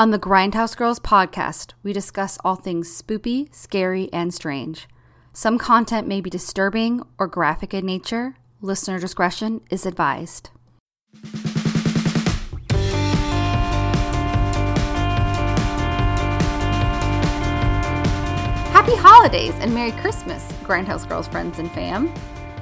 On the Grindhouse Girls podcast, we discuss all things spoopy, scary, and strange. Some content may be disturbing or graphic in nature. Listener discretion is advised. Happy holidays and Merry Christmas, Grindhouse Girls friends and fam.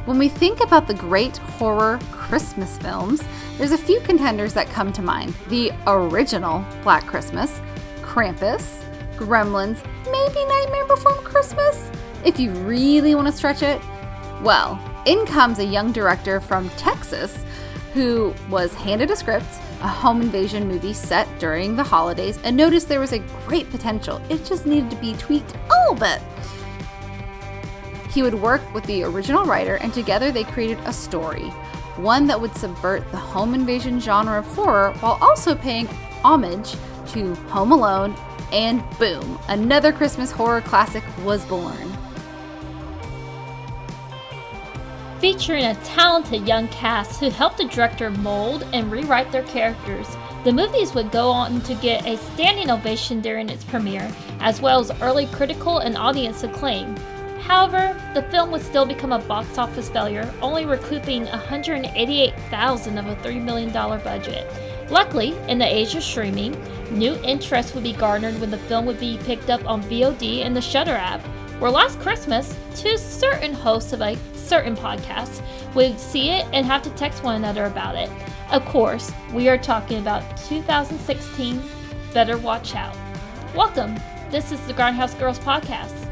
When we think about the great horror Christmas films, there's a few contenders that come to mind. The original Black Christmas, Krampus, Gremlins, maybe Nightmare Before Christmas? If you really want to stretch it, well, in comes a young director from Texas who was handed a script, a home invasion movie set during the holidays, and noticed there was a great potential. It just needed to be tweaked a little bit. He would work with the original writer, and together they created a story, one that would subvert the home invasion genre of horror while also paying homage to Home Alone, and boom, another Christmas horror classic was born. Featuring a talented young cast who helped the director mold and rewrite their characters, the movies would go on to get a standing ovation during its premiere, as well as early critical and audience acclaim. However, the film would still become a box office failure, only recouping 188,000 of a $3 million budget. Luckily, in the age of streaming, new interest would be garnered when the film would be picked up on VOD and the Shudder app, where last Christmas, two certain hosts of a certain podcast would see it and have to text one another about it. Of course, we are talking about 2016 Better Watch Out. Welcome. This is the Grindhouse Girls podcast.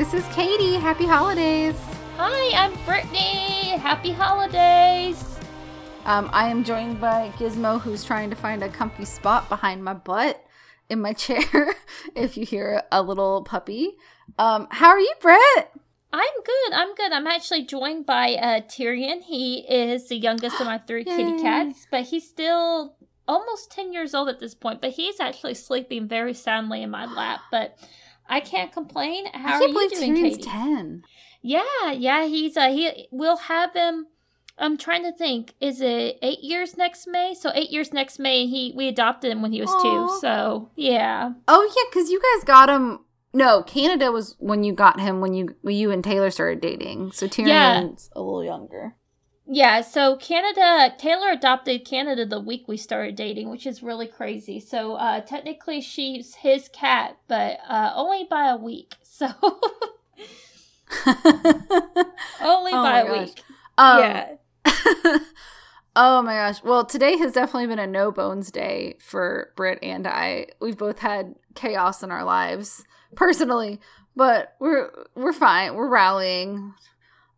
This is Katie. Happy holidays. Hi, I'm Brittany. Happy holidays. Um, I am joined by Gizmo, who's trying to find a comfy spot behind my butt in my chair. if you hear a little puppy, um, how are you, Brett? I'm good. I'm good. I'm actually joined by uh, Tyrion. He is the youngest of my three kitty cats, but he's still almost 10 years old at this point. But he's actually sleeping very soundly in my lap. But I can't complain. How I are can't you doing, Katie? ten. Yeah, yeah. He's uh, he. We'll have him. I'm trying to think. Is it eight years next May? So eight years next May. He we adopted him when he was Aw. two. So yeah. Oh yeah, because you guys got him. No, Canada was when you got him when you when you and Taylor started dating. So Tyrion's a little younger. Yeah, so Canada, Taylor adopted Canada the week we started dating, which is really crazy. So uh, technically she's his cat, but uh, only by a week. So only Oh by a gosh. week. Um, yeah. oh my gosh. Well, today has definitely been a no bones day for Britt and I. We've both had chaos in our lives personally, but we're we're fine. We're rallying.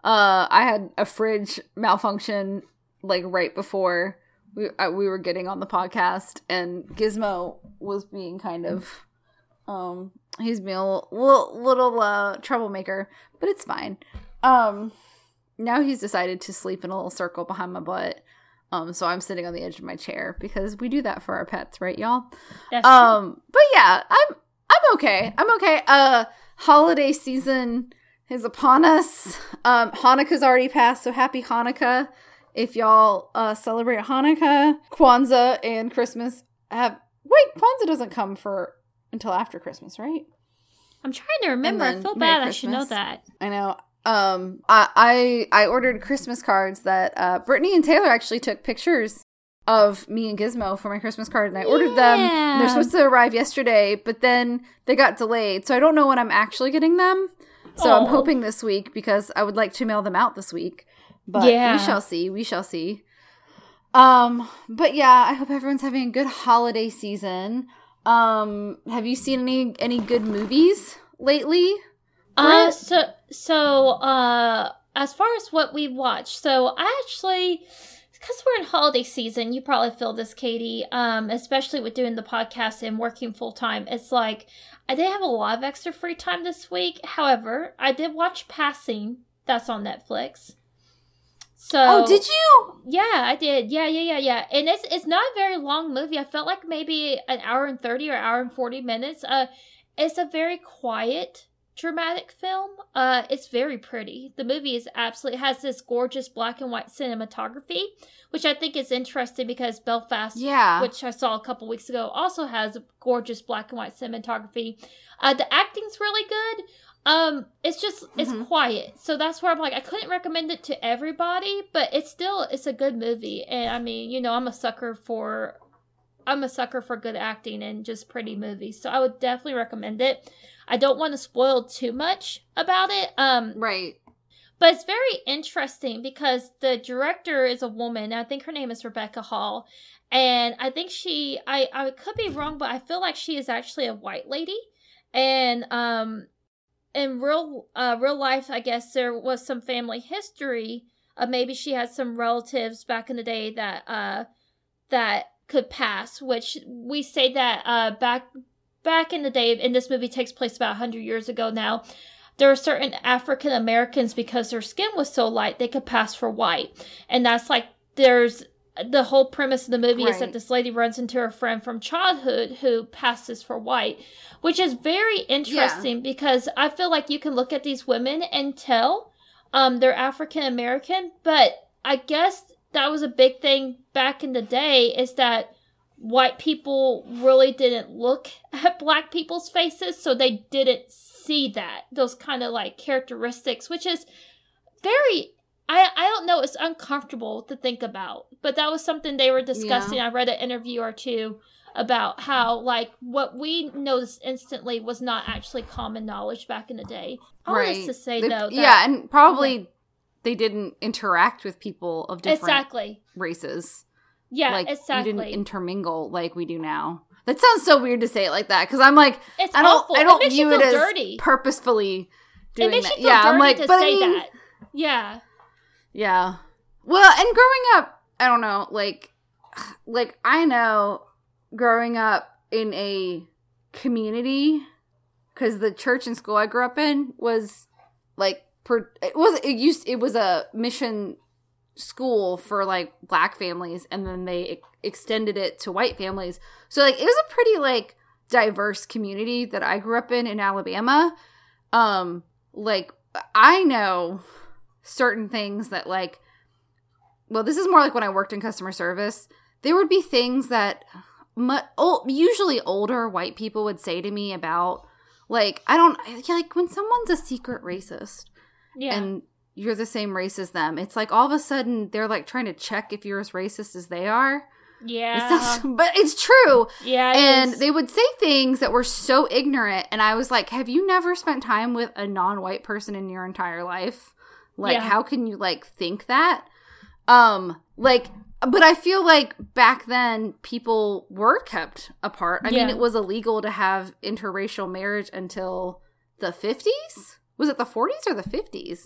Uh, I had a fridge malfunction like right before we uh, we were getting on the podcast, and Gizmo was being kind of um he's being a little little, uh troublemaker, but it's fine. Um now he's decided to sleep in a little circle behind my butt. Um, so I'm sitting on the edge of my chair because we do that for our pets, right, y'all? That's true. Um, but yeah, I'm I'm okay. I'm okay. Uh, holiday season is upon us. Um, Hanukkah's already passed, so happy Hanukkah if y'all uh celebrate Hanukkah, Kwanzaa, and Christmas. Have wait, Kwanzaa doesn't come for until after Christmas, right? I'm trying to remember. I feel bad. I should know that. I know. Um, I I, I ordered Christmas cards that uh, Brittany and Taylor actually took pictures of me and Gizmo for my Christmas card, and I ordered them. They're supposed to arrive yesterday, but then they got delayed, so I don't know when I'm actually getting them. So I'm hoping this week because I would like to mail them out this week. But Yeah. we shall see. We shall see. Um, but yeah, I hope everyone's having a good holiday season. Um, have you seen any any good movies lately? Uh, Brett? so so uh, as far as what we watched, so I actually, because we're in holiday season, you probably feel this, Katie. Um, especially with doing the podcast and working full time, it's like I did have a lot of extra free time this week. However, I did watch Passing. That's on Netflix. So oh, did you? Yeah, I did. Yeah, yeah, yeah, yeah. And it's it's not a very long movie. I felt like maybe an hour and thirty or hour and forty minutes. Uh, it's a very quiet dramatic film. Uh, it's very pretty. The movie is absolutely has this gorgeous black and white cinematography, which I think is interesting because Belfast, Yeah. which I saw a couple weeks ago, also has a gorgeous black and white cinematography. Uh, the acting's really good. Um, it's just it's Mhm. quiet, so that's where I'm like I couldn't recommend it to everybody, but it's still it's a good movie, and I mean you know I'm a sucker for I'm a sucker for good acting and just pretty movies, so I would definitely recommend it. I don't want to spoil too much about it. Um, right. but it's very interesting because the director is a woman. I think her name is Rebecca Hall. And I think she I, I could be wrong, but I feel like she is actually a white lady. And um in real uh real life I guess there was some family history. Uh, maybe she had some relatives back in the day that uh that could pass, which we say that uh back back in the day and this movie takes place about 100 years ago now there are certain African Americans because their skin was so light they could pass for white. And that's like there's the whole premise of the movie is that this lady runs into her friend from childhood who passes for white, which is very interesting because I feel like you can look at these women and tell um they're African American, but I guess that was a big thing back in the day is that white people really didn't look at black people's faces, so they didn't see that those kind of like characteristics, which is very. I, I don't know, it's uncomfortable to think about, but that was something they were discussing. I read an interview or two about how, like, what we noticed instantly was not actually common knowledge back in the day. All right. this to say, They- though, that, yeah, and probably they didn't interact with people of different exactly. races. Yeah, like you didn't intermingle like we do now. That sounds so weird to say it like that because I'm like it's I don't awful. I don't it view you it as dirty. purposefully doing it makes that. you feel yeah, dirty I'm like, to but I say mean, that. Yeah. yeah. Well, and growing up, I don't know, like, like I know, growing up in a community, because the church and school I grew up in was like, per, it was it used it was a mission school for like black families, and then they ex- extended it to white families. So like, it was a pretty like diverse community that I grew up in in Alabama. Um, like I know certain things that like well this is more like when i worked in customer service there would be things that mu- ol- usually older white people would say to me about like i don't like when someone's a secret racist Yeah. and you're the same race as them it's like all of a sudden they're like trying to check if you're as racist as they are yeah. It sounds- but it's true yeah. it and is. they would say things that were so ignorant and i was like have you never spent time with a non-white person in your entire life like Yeah. how can you like think that um like but i feel like back then people were kept apart i mean it was illegal to have interracial marriage until the 50s was it the 40s or the 50s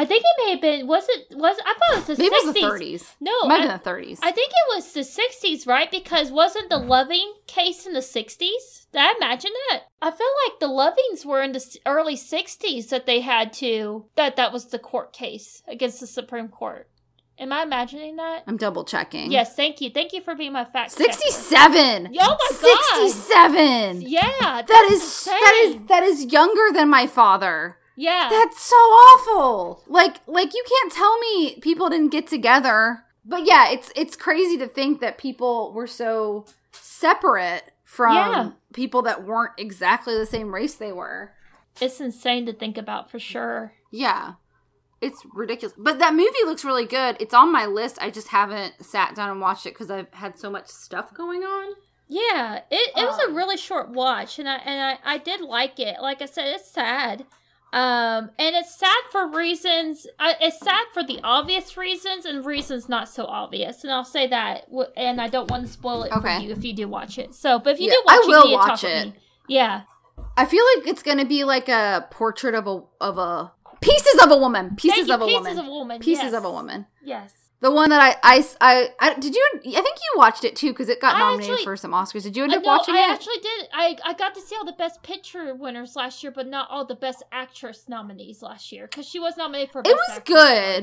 I think it may have been. Was it? Was I thought it was the maybe it was the 30s No, it might have been the 30s I think it was the sixties, right? Because wasn't the Loving case in the sixties? Did I imagine that? I feel like the Lovings were in the early sixties that they had to that that was the court case against the Supreme Court. Am I imagining that? i'm double checking Yes, thank you. Thank you for being my fact. checker. 67 Oh my god! 67 Yeah, that's is that is insane. that is younger than my father. Yeah. That's so awful. Like like you can't tell me people didn't get together. But yeah, it's it's crazy to think that people were so separate from Yeah. people that weren't exactly the same race they were. it's insane to think about for sure. Yeah. It's ridiculous. But that movie looks really good. It's on my list. I just haven't sat down and watched it cuz I've had so much stuff going on. Yeah, it, it was a Um, really short watch, and I and I, I did like it. Like I said, it's sad, um, and it's sad for reasons. Uh, it's sad for the obvious reasons and reasons not so obvious. And I'll say that, and I don't want to spoil it Okay. for you if you do watch it. So, but if you Yeah, do watch I it, will you watch it. Yeah, I feel like it's going to be like a portrait of a of a pieces of a woman, pieces of a pieces woman. of a woman, pieces yes. of a woman. Yes. The one that I, I, I, I- did you? I think you watched it too because it got nominated actually- for some Oscars. Did you end up know, watching I it? I actually did. I, I got to see all the best picture winners last year, but not all the best actress nominees last year because she was nominated for. it was Actress.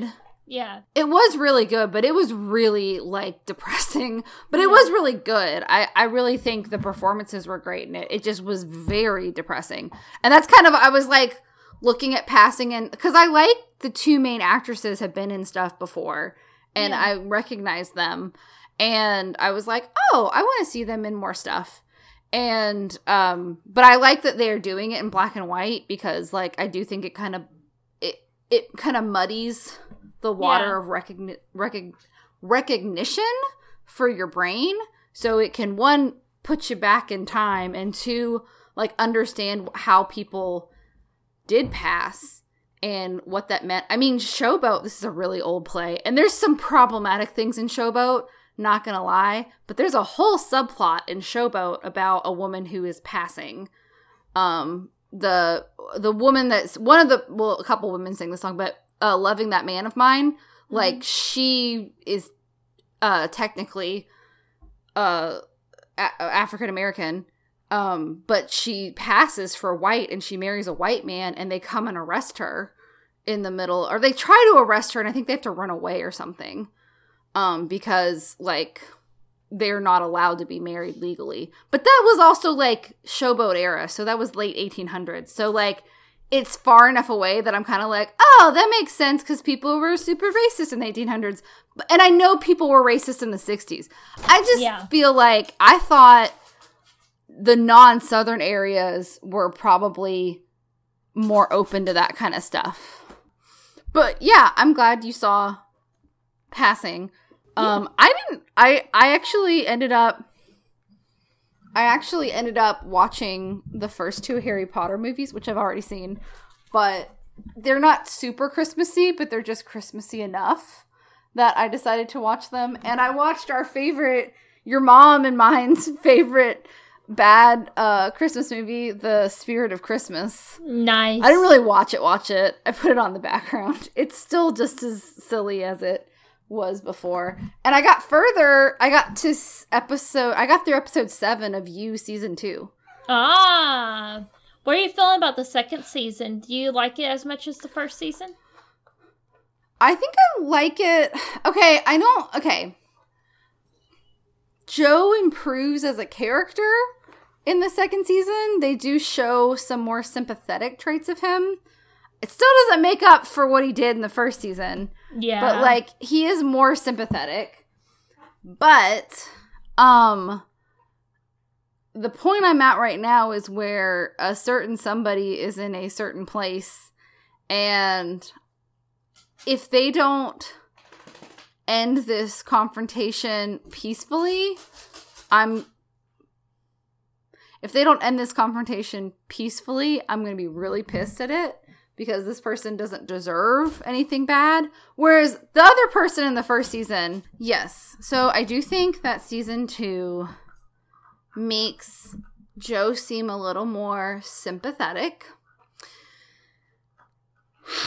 good. Yeah. It was really good, but it was really like depressing. But it was really good. I, I really think the performances were great in it. It just was very depressing. And that's kind of I was like looking at passing and because I like the two main actresses have been in stuff before and Yeah. I recognized them. And I was like, oh, I want to see them in more stuff. And um, but I like that they're doing it in black and white because like I do think it kind of it it kind of muddies the water Yeah. of recogni- recog- recognition for your brain so it can one put you back in time and two like understand how people did pass and what that meant. I mean, Showboat, this is a really old play, and there's some problematic things in Showboat, not gonna lie, but there's a whole subplot in Showboat about a woman who is passing. Um, the the woman that's one of the well, a couple women sing the song, but uh, loving that man of mine, like she is uh technically uh a- African American um but she passes for white and she marries a white man and they come and arrest her in the middle or they try to arrest her and I think they have to run away or something um because like they're not allowed to be married legally but that was also like showboat era so that was late 1800s so like it's far enough away that I'm kind of like, oh, that makes sense because people were super racist in the 1800s. But- And I know people were racist in the 60s. I just Yeah. feel like I thought the non southern areas were probably more open to that kind of stuff. But yeah, I'm glad you saw passing. Um I didn't I I actually ended up I actually ended up watching the first two Harry Potter movies, which I've already seen, but they're not super Christmassy, but they're just Christmassy enough that I decided to watch them. And I watched our favorite, your mom and mine's favorite bad uh Christmas movie, The Spirit of Christmas. Nice. I didn't really watch it, watch it. I put it on the background. It's still just as silly as it was before. And I got further, I got to episode, I got through episode 7 of You season 2. Ah. What are you feeling about the second season? Do you like it as much as the first season? I think I like it. Okay, I don't. Okay. Joe improves as a character in the second season. They do show some more sympathetic traits of him. It still doesn't make up for what he did in the first season, Yeah. but like he is more sympathetic. But um the point I'm at right now is where a certain somebody is in a certain place and if they don't end this confrontation peacefully, I'm if they don't end this confrontation peacefully, I'm going to be really pissed at it because this person doesn't deserve anything bad. Whereas the other person in the first season, yes. So I do think that season 2 makes Joe seem a little more sympathetic.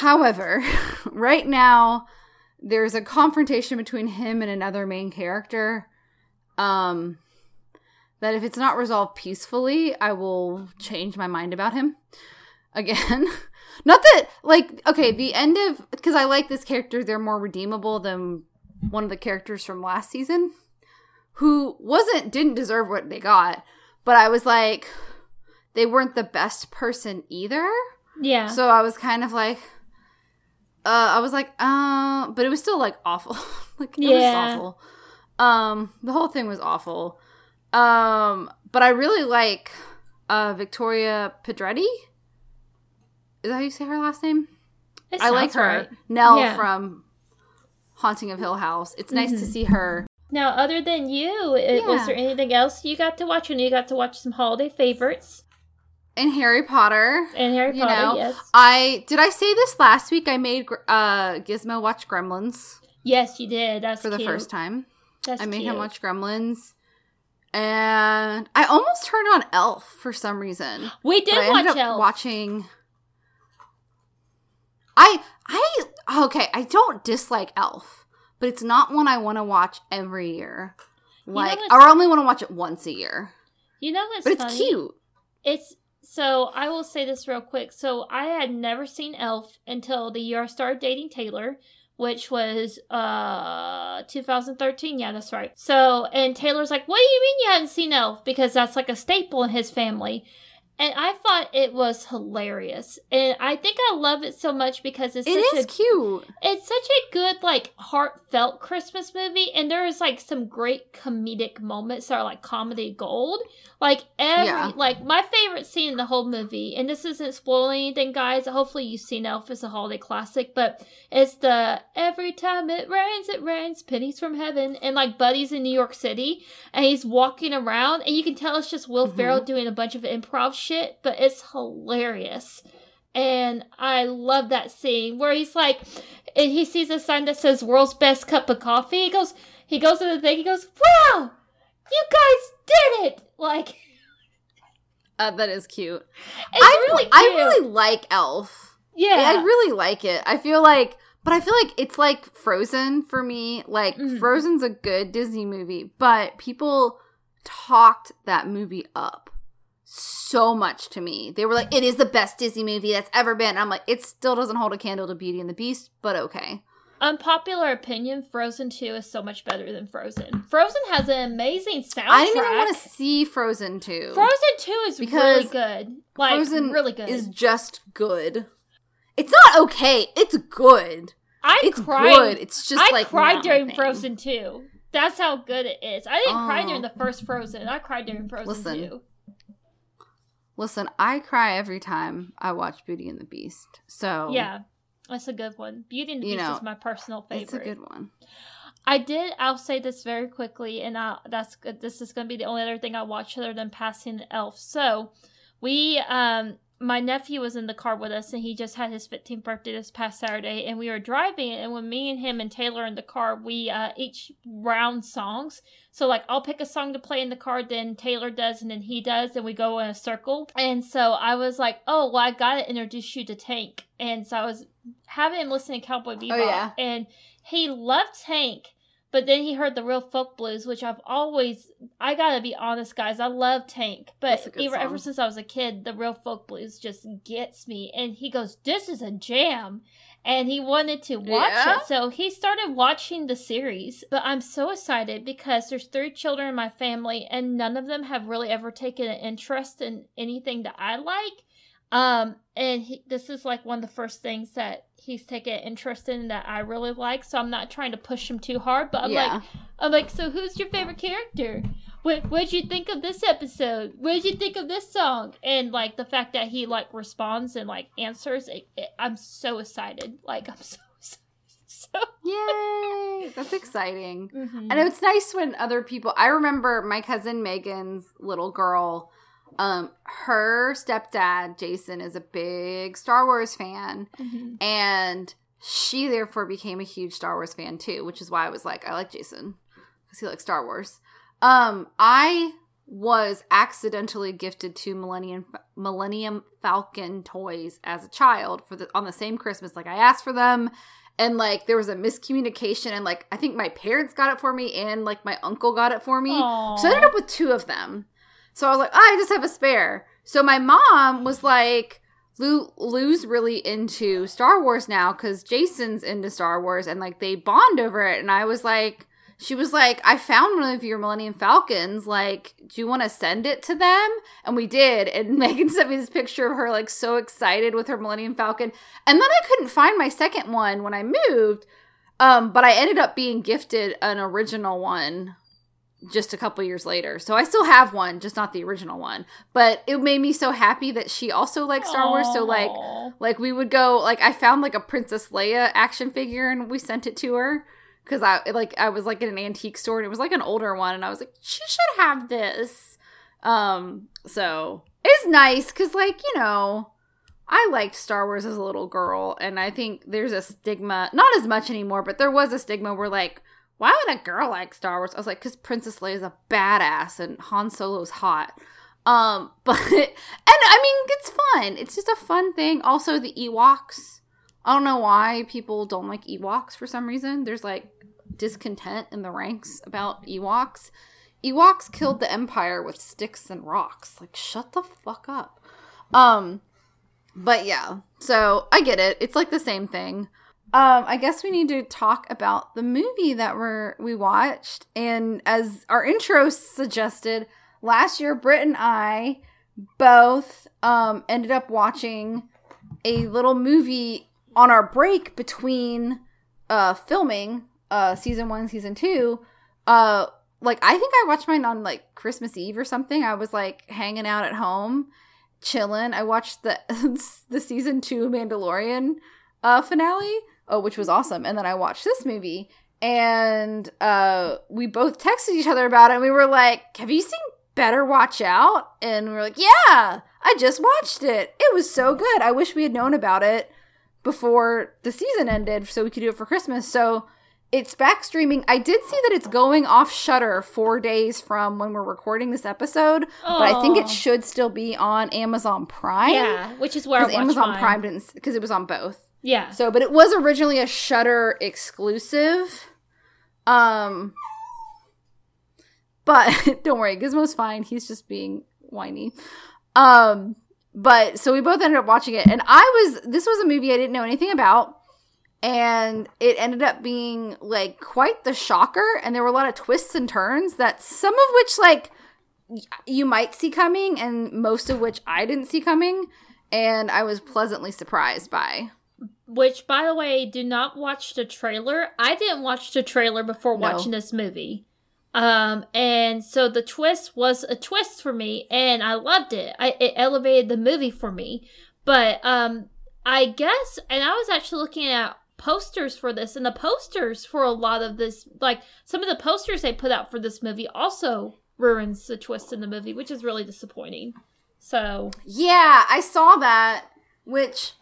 However, right now there's a confrontation between him and another main character. Um that if it's not resolved peacefully, I will change my mind about him again. not that like okay, the end of because I like this character, they're more redeemable than one of the characters from last season who wasn't didn't deserve what they got, but I was like they weren't the best person either. yeah. So I was kind of like, uh, I was like, uh, but it was still like awful. like it Yeah. was awful. Um, the whole thing was awful. Um, but I really like uh Victoria Pedretti. Is that how you say her last name? It I like her. right. Nell Yeah. from Haunting of Hill House. It's nice to Mhm. see her. Now, other than you, it, was there anything else you got to watch? And you got to watch some holiday favorites And Harry Potter. and Harry You Potter. know, yes, I did I say this last week? I made uh Gizmo watch Gremlins yes, you did. That's for the first time. That's I made cute. him watch Gremlins. And I almost turned on Elf for some reason. We did I watch Elf. watching I I okay, I don't dislike Elf, but it's not one I want to watch every year. Like what's- or I only want to watch it once a year. You know what's But it's funny? cute. It's so I will say this real quick. So I had never seen Elf until the year I started dating Taylor. Which was uh 2013. Yeah, that's right. So, and Taylor's like, "What do you mean you hadn't seen Elf?" Because that's like a staple in his family. And I thought it was hilarious, and I think I love it so much because it's It such is a cute. it's such a good like heartfelt christmas movie and there's like some great comedic moments that are like comedy gold like every Yeah. like my favorite scene in the whole movie and this isn't spoiling anything guys hopefully you've seen elf it's a holiday classic but it's the every time it rains it rains pennies from heaven and like buddy's in new york city and he's walking around and you can tell it's just will Mhm. ferrell doing a bunch of improv shit but it's hilarious and I love that scene where he's like, and he sees a sign that says "World's Best Cup of Coffee." He goes, he goes to the thing. He goes, "Wow, you guys did it!" Like, Uh, that is cute. it's I really cute. I really like Elf. yeah. I really like it. I feel like, but I feel like it's like Frozen for me. Like Mhm. Frozen's a good Disney movie, but people talked that movie up so much to me. They were like, "It is the best Disney movie that's ever been." I'm like, it still doesn't hold a candle to Beauty and the Beast, but okay. Unpopular opinion: Frozen Two is so much better than Frozen. Frozen has an amazing soundtrack. I didn't even want to see Frozen two. Frozen Two is Because really good. Like Frozen really good. is just good. It's not okay. It's good. I It's cried. good. It's just I like cried during. Frozen 2. That's how good it is. I didn't cry Oh. during the oh. first Frozen. I cried during Frozen Listen, 2. Listen, I cry every time I watch Beauty and the Beast. So Yeah, that's a good one. Beauty and the You Beast know, is my personal favorite. it's a good one. I did. I'll say this very quickly, and I, that's good. This is going to be the only other thing I watch other than Passing the Elf. So, we, um, my nephew was in the car with us, and he just had his 15th birthday this past Saturday, and we were driving, and when me and him and Taylor in the car, we uh, each round songs. So, like, I'll pick a song to play in the car, then Taylor does, and then he does, and we go in a circle. And so I was like, oh, well, I gotta introduce you to Tank, and so I was having him listen to Cowboy Bebop, yeah. and he loved Tank. But then he heard the real folk blues, which I've always I gotta be honest, guys, I love Tank. But ever, ever since I was a kid, the real folk blues just gets me. And he goes, This is a jam and he wanted to watch Yeah? it. So he started watching the series. But I'm so excited because there's three children in my family and none of them have really ever taken an interest in anything that I like. Um, and he, this is like one of the first things that he's taken interest in that I really like. So I'm not trying to push him too hard, but I'm yeah. like, I'm like, so who's your favorite character? What what'd you think of this episode? What'd you think of this song? And like the fact that he like responds and like answers, it, it, I'm so excited. Like I'm so so. Yay! That's exciting. Mhm. And it's nice when other people. I remember my cousin Megan's little girl. Um, her stepdad Jason is a big Star Wars fan, Mhm. and she therefore became a huge Star Wars fan too, which is why I was like, I like Jason because he likes Star Wars. Um, I was accidentally gifted two Millennium Millennium Falcon toys as a child for the on the same Christmas. Like I asked for them, and like there was a miscommunication, and like I think my parents got it for me, and like my uncle got it for me. So I ended up with two of them. So I was like, oh, I just have a spare. So my mom was like, Lou, Lou's really into Star Wars now because Jason's into Star Wars and like they bond over it. And I was like, she was like, I found one of your Millennium Falcons. Like, do you want to send it to them? And we did. And Megan sent me this picture of her like so excited with her Millennium Falcon. And then I couldn't find my second one when I moved. Um, but I ended up being gifted an original one just a couple years later. So I still have one, just not the original one. But it made me so happy that she also likes Star Wars. So like like we would go like I found like a Princess Leia action figure and we sent it to her cuz I like I was like in an antique store and it was like an older one and I was like she should have this. Um so it's nice cuz like, you know, I liked Star Wars as a little girl and I think there's a stigma, not as much anymore, but there was a stigma where like why would a girl like Star Wars? I was like, because Princess Leia is a badass and Han Solo's hot. Um, but and I mean, it's fun. It's just a fun thing. Also, the Ewoks. I don't know why people don't like Ewoks for some reason. There's like discontent in the ranks about Ewoks. Ewoks killed the Empire with sticks and rocks. Like, shut the fuck up. Um, but yeah, so I get it. It's like the same thing. Um, I guess we need to talk about the movie that we're we watched, and as our intro suggested, last year Britt and I both um ended up watching a little movie on our break between uh filming uh season one, season two. Uh, like I think I watched mine on like Christmas Eve or something. I was like hanging out at home, chilling. I watched the the season two Mandalorian uh finale oh, which was awesome. And then I watched this movie and uh, we both texted each other about it. And we were like, Have you seen Better Watch Out? And we are like, Yeah, I just watched it. It was so good. I wish we had known about it before the season ended so we could do it for Christmas. So it's back streaming. I did see that it's going off Shudder four days from when we're recording this episode, Aww. but I think it should still be on Amazon Prime. Yeah, which is where Amazon mine. Prime didn't because it was on both. Yeah. So, but it was originally a Shudder exclusive. Um, but don't worry, Gizmo's fine. He's just being whiny. Um, but so we both ended up watching it, and I was this was a movie I didn't know anything about, and it ended up being like quite the shocker, and there were a lot of twists and turns that some of which like you might see coming, and most of which I didn't see coming, and I was pleasantly surprised by. Which, by the way, do not watch the trailer. I didn't watch the trailer before no. watching this movie. Um, and so the twist was a twist for me, and I loved it. I, it elevated the movie for me. But um, I guess, and I was actually looking at posters for this, and the posters for a lot of this, like some of the posters they put out for this movie, also ruins the twist in the movie, which is really disappointing. So yeah, I saw that, which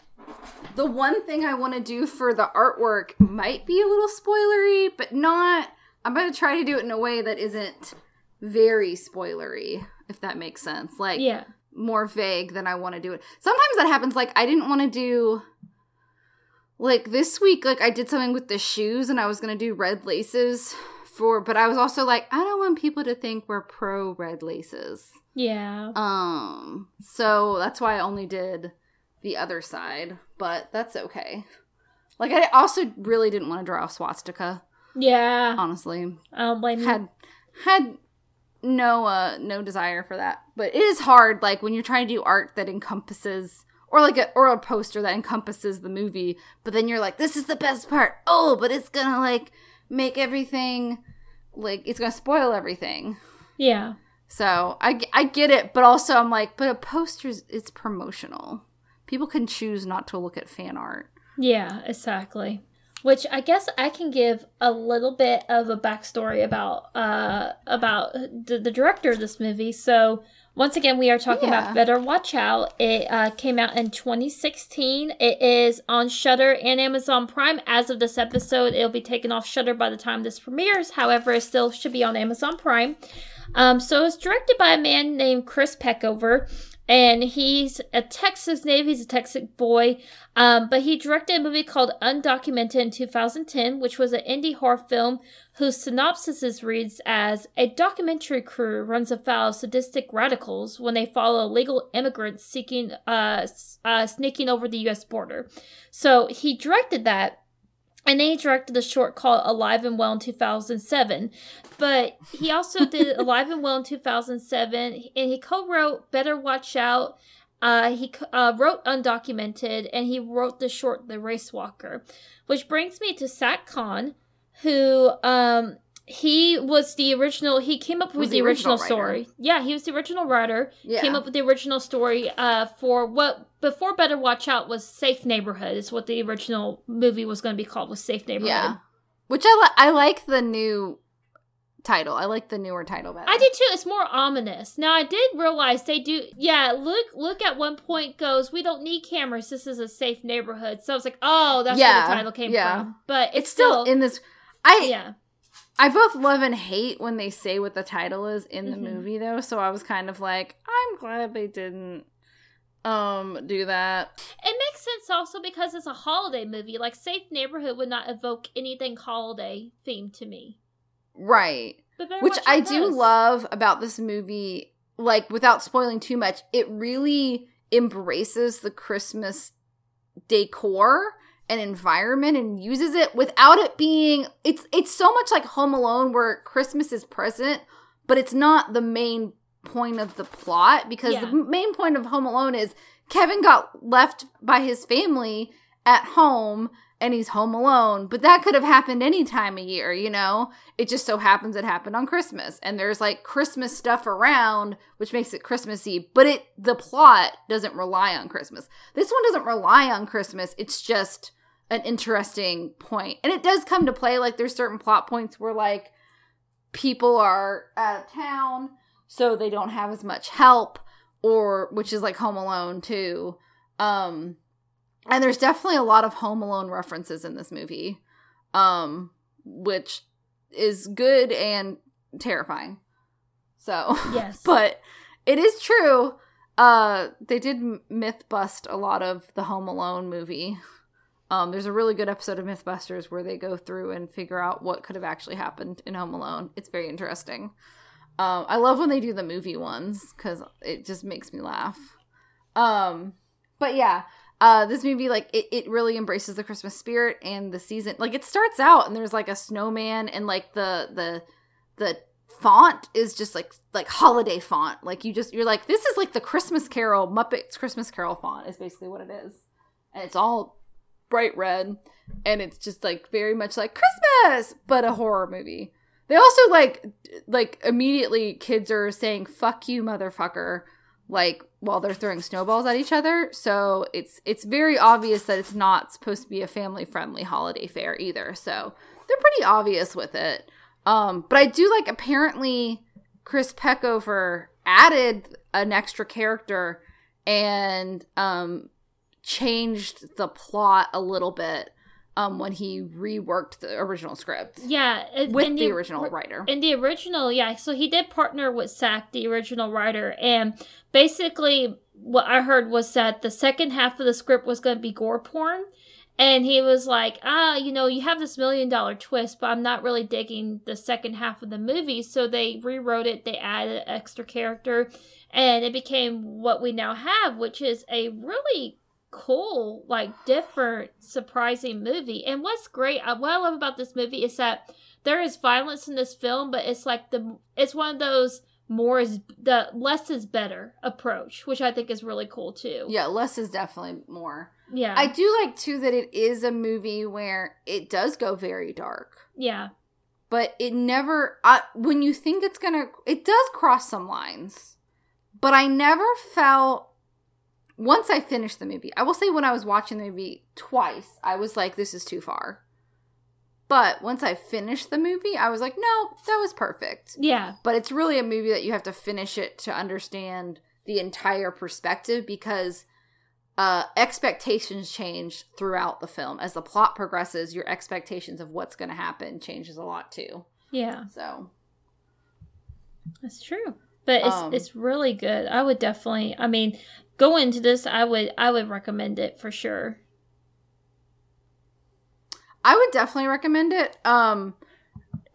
the one thing I want to do for the artwork might be a little spoilery, but not. I'm going to try to do it in a way that isn't very spoilery, if that makes sense. Like, yeah, more vague than I want to do it. Sometimes that happens. Like, I didn't want to do. Like this week, like I did something with the shoes, and I was gonna do red laces for, but I was also like, I don't want people to think we're pro red laces. Yeah. Um. So that's why I only did the other side, but that's okay. Like I also really didn't want to draw a swastika. Yeah. Honestly. I don't blame had, you. Had no uh no desire for that. But it is hard like when you're trying to do art that encompasses or like a or a poster that encompasses the movie, but then you're like this is the best part. Oh, but it's going to like make everything like it's going to spoil everything. Yeah. So I, I get it, but also I'm like, but a poster's it's promotional people can choose not to look at fan art. Yeah, exactly. Which I guess I can give a little bit of a backstory about uh about the, the director of this movie. So once again, we are talking yeah. about Better Watch Out. It uh, came out in 2016. It is on Shudder and Amazon Prime. As of this episode, it'll be taken off Shudder by the time this premieres. However, it still should be on Amazon Prime. Um, so it's directed by a man named Chris Peckover and he's a Texas native. He's a Texas boy, um, but he directed a movie called Undocumented in 2010, which was an indie horror film whose synopsis reads as a documentary crew runs afoul of sadistic radicals when they follow illegal immigrants seeking uh, uh, sneaking over the U.S. border. So he directed that and then he directed the short called Alive and Well in 2007. But he also did Alive and Well in 2007, and he co wrote Better Watch Out. Uh, he uh, wrote Undocumented, and he wrote the short The Race Walker. Which brings me to Zack Kahn, who um, he was the original he came up with the, the, original, original story. Yeah he was the original writer. Yeah. came up with the original story uh for what before better watch out was safe neighborhood is what the original movie was going to be called was safe neighborhood. Yeah. Which i li- i like the new title. I like the newer title better. I did too. It's more ominous. Now i did realize they do yeah look look at one point goes we don't need cameras. This is a safe neighborhood. So i was like oh that's yeah, where the title came yeah. from. But it's, it's still, still in this i yeah I both love and hate when they say what the title is in the mm-hmm. movie though, so I was kind of like, I'm glad they didn't um do that. It makes sense also because it's a holiday movie. Like Safe Neighborhood would not evoke anything holiday themed to me. Right. Which I do love about this movie, like without spoiling too much, it really embraces the Christmas decor an environment and uses it without it being it's it's so much like Home Alone where Christmas is present, but it's not the main point of the plot because Yeah. the main point of Home Alone is Kevin got left by his family at home and he's home alone, but that could have happened any time of year, you know? It just so happens it happened on Christmas and there's like Christmas stuff around which makes it Christmassy, but it the plot doesn't rely on Christmas. This one doesn't rely on Christmas. It's just an interesting point. And it does come to play like there's certain plot points where like people are out of town so they don't have as much help or which is like home alone too um and there's definitely a lot of home alone references in this movie um which is good and terrifying. So Yes. but it is true uh they did myth bust a lot of the home alone movie. Um there's a really good episode of mythbusters where they go through and figure out what could have actually happened in home alone. It's very interesting. Um i love when they do the movie ones because it just makes me laugh. Um but yeah uh this movie like it, it really embraces the christmas spirit and the season. Like it starts out and there's like a snowman and like the the the font is just like like holiday font. Like you just you're like this is like the christmas carol muppets christmas carol font is basically what it is. And it's all bright red and it's just like very much like christmas but a horror movie. They also like like immediately kids are saying fuck you motherfucker like while they're throwing snowballs at each other. So it's it's very obvious that it's not supposed to be a family friendly holiday fair either. So they're pretty obvious with it. Um but i do like apparently chris peckover added an extra character and um changed the plot a little bit um when he reworked the original script yeah. it- with in the original writer In the original, yeah. So he did partner with Zach, the original writer, and basically what I heard was that the second half of the script was going to be gore porn. And he was like, ah, you know, you have this million dollar twist, but I'm not really digging the second half of the movie. So they rewrote it, they added an extra character, and it became what we now have, which is a really cool, like different, surprising movie. And what's great, uh, what I love about this movie is that there is violence in this film, but it's like the it's one of those more is the less is better approach, which I think is really cool too. yeah less is definitely more Yeah. I do like too that it is a movie where it does go very dark, yeah. but it never. I, when you think it's gonna, it does cross some lines, but I never felt. Once I finished the movie, I will say when I was watching the movie twice, I was like, "This is too far." But once I finished the movie, I was like, "No, that was perfect." Yeah. but it's really a movie that you have to finish it to understand the entire perspective because uh expectations change throughout the film as the plot progresses your expectations of what's going to happen changes a lot too Yeah. so That's true. But it's Um, it's really good. I would definitely I mean, go into this I would I would recommend it for sure. i would definitely recommend it. Um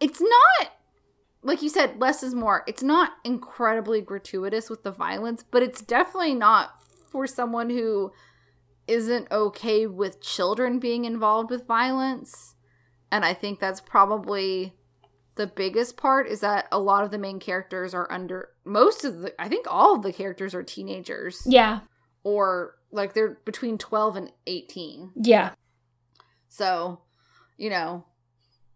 it's not like you said less is more. It's not incredibly gratuitous with the violence but it's definitely not for someone who isn't okay with children being involved with violence. And i think that's probably the biggest part is that a lot of the main characters are under most of the i think all of the characters are teenagers Yeah. or like they're between 12 and 18 Yeah. so, you know,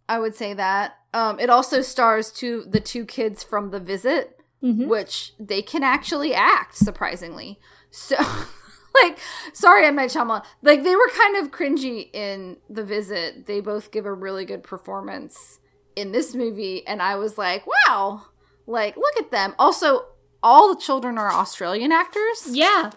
I would say that. Um, it also stars two the two kids from The Visit, Mhm. which they can actually act surprisingly. So, like, sorry, I met Shyamalan. Like, they were kind of cringy in The Visit. They both give a really good performance in this movie, and I was like, wow, like, look at them. Also, all the children are Australian actors. Yeah.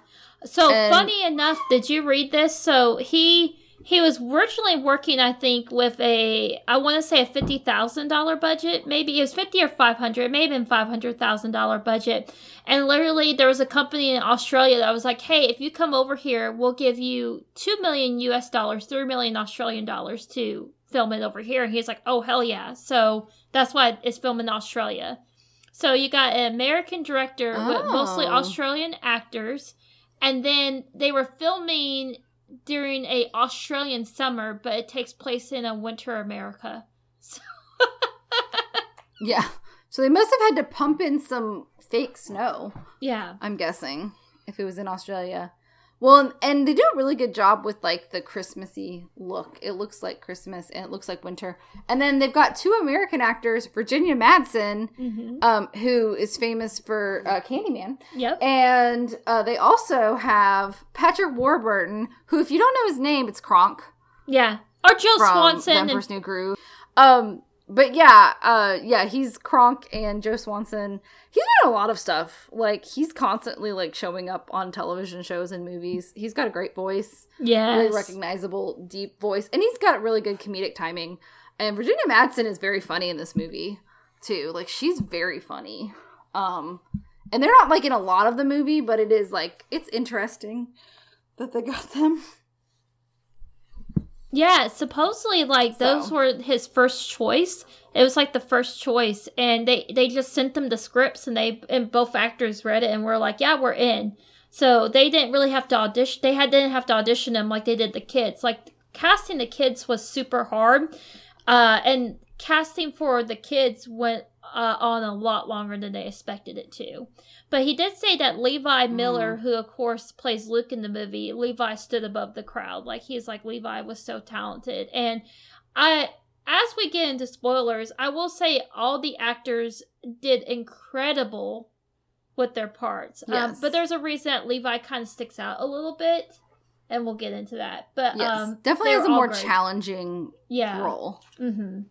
So And- funny enough, did you read this? So he he was originally working, I think, with a I want to say a fifty thousand dollar budget. Maybe it was fifty or five hundred. It may have been five hundred thousand dollar budget. And literally, there was a company in Australia that was like, "Hey, if you come over here, we'll give you two million U.S. dollars, three million Australian dollars to film it over here." And he's like, "Oh hell yeah!" So that's why it's filmed in Australia. So you got an American director with mostly Oh. Australian actors, and then they were filming during a Australian summer, but it takes place in a winter America. So Yeah. So they must have had to pump in some fake snow, yeah. I'm guessing, if it was in Australia. Well, and they do a really good job with like the Christmassy look. It looks like Christmas and it looks like winter. And then they've got two American actors, Virginia Madsen, hmm um, who is famous for uh, Candyman, Yep. and uh, they also have Patrick Warburton, who, if you don't know his name, it's Kronk Yeah. Or Jill Swanson. The And, New Groove. Um, but yeah, uh, yeah, he's Kronk and Joe Swanson. He's done a lot of stuff. Like he's constantly like showing up on television shows and movies. He's got a great voice, yeah, really recognizable, deep voice, and he's got really good comedic timing. And Virginia Madsen is very funny in this movie too. Like she's very funny. Um, and they're not like in a lot of the movie, but it is like it's interesting that they got them. Yeah, supposedly like those were his first choice. It was like the first choice, and they they just sent them the scripts, and they and both actors read it and were like, "Yeah, we're in." So they didn't really have to audition. They had didn't have to audition them like they did the kids. Like casting the kids was super hard, uh, and casting for the kids went uh, on a lot longer than they expected it to. But he did say that Levi Miller, who of course plays Luke in the movie, Levi stood above the crowd. Like he's like Levi was so talented. And I as we get into spoilers, I will say all the actors did incredible with their parts. Um, Yes. but there's a reason that Levi kind of sticks out a little bit, and we'll get into that. But Yes, um, definitely has a more great. challenging yeah. role. Mm-hmm.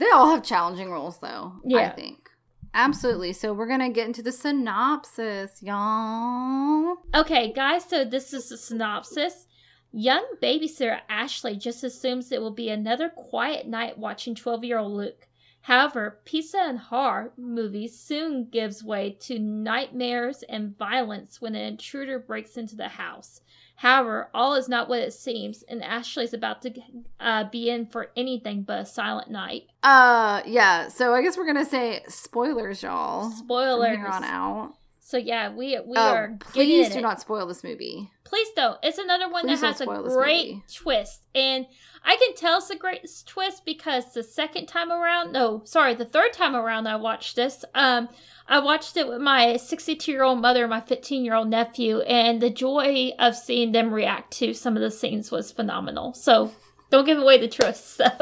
They all have challenging roles, though. Yeah. I think absolutely. So we're gonna get into the synopsis, y'all. Okay, guys, so this is the synopsis. Young babysitter Ashley just assumes it will be another quiet night watching 12 year old Luke. However, pizza and horror movies soon gives way to nightmares and violence when an intruder breaks into the house. However, all is not what it seems, and Ashley's about to uh, be in for anything but a silent night. Uh, yeah. So I guess we're gonna say spoilers, y'all. Spoilers. From here on out. So yeah, we we Uh, are please do not spoil this movie. Please don't. It's another one Please that has a great twist. And I can tell it's a great twist because the second time around, no, sorry, the third time around I watched this, um, I watched it with my 62 year old mother and my 15 year old nephew, and the joy of seeing them react to some of the scenes was phenomenal. So don't give away the twist. So.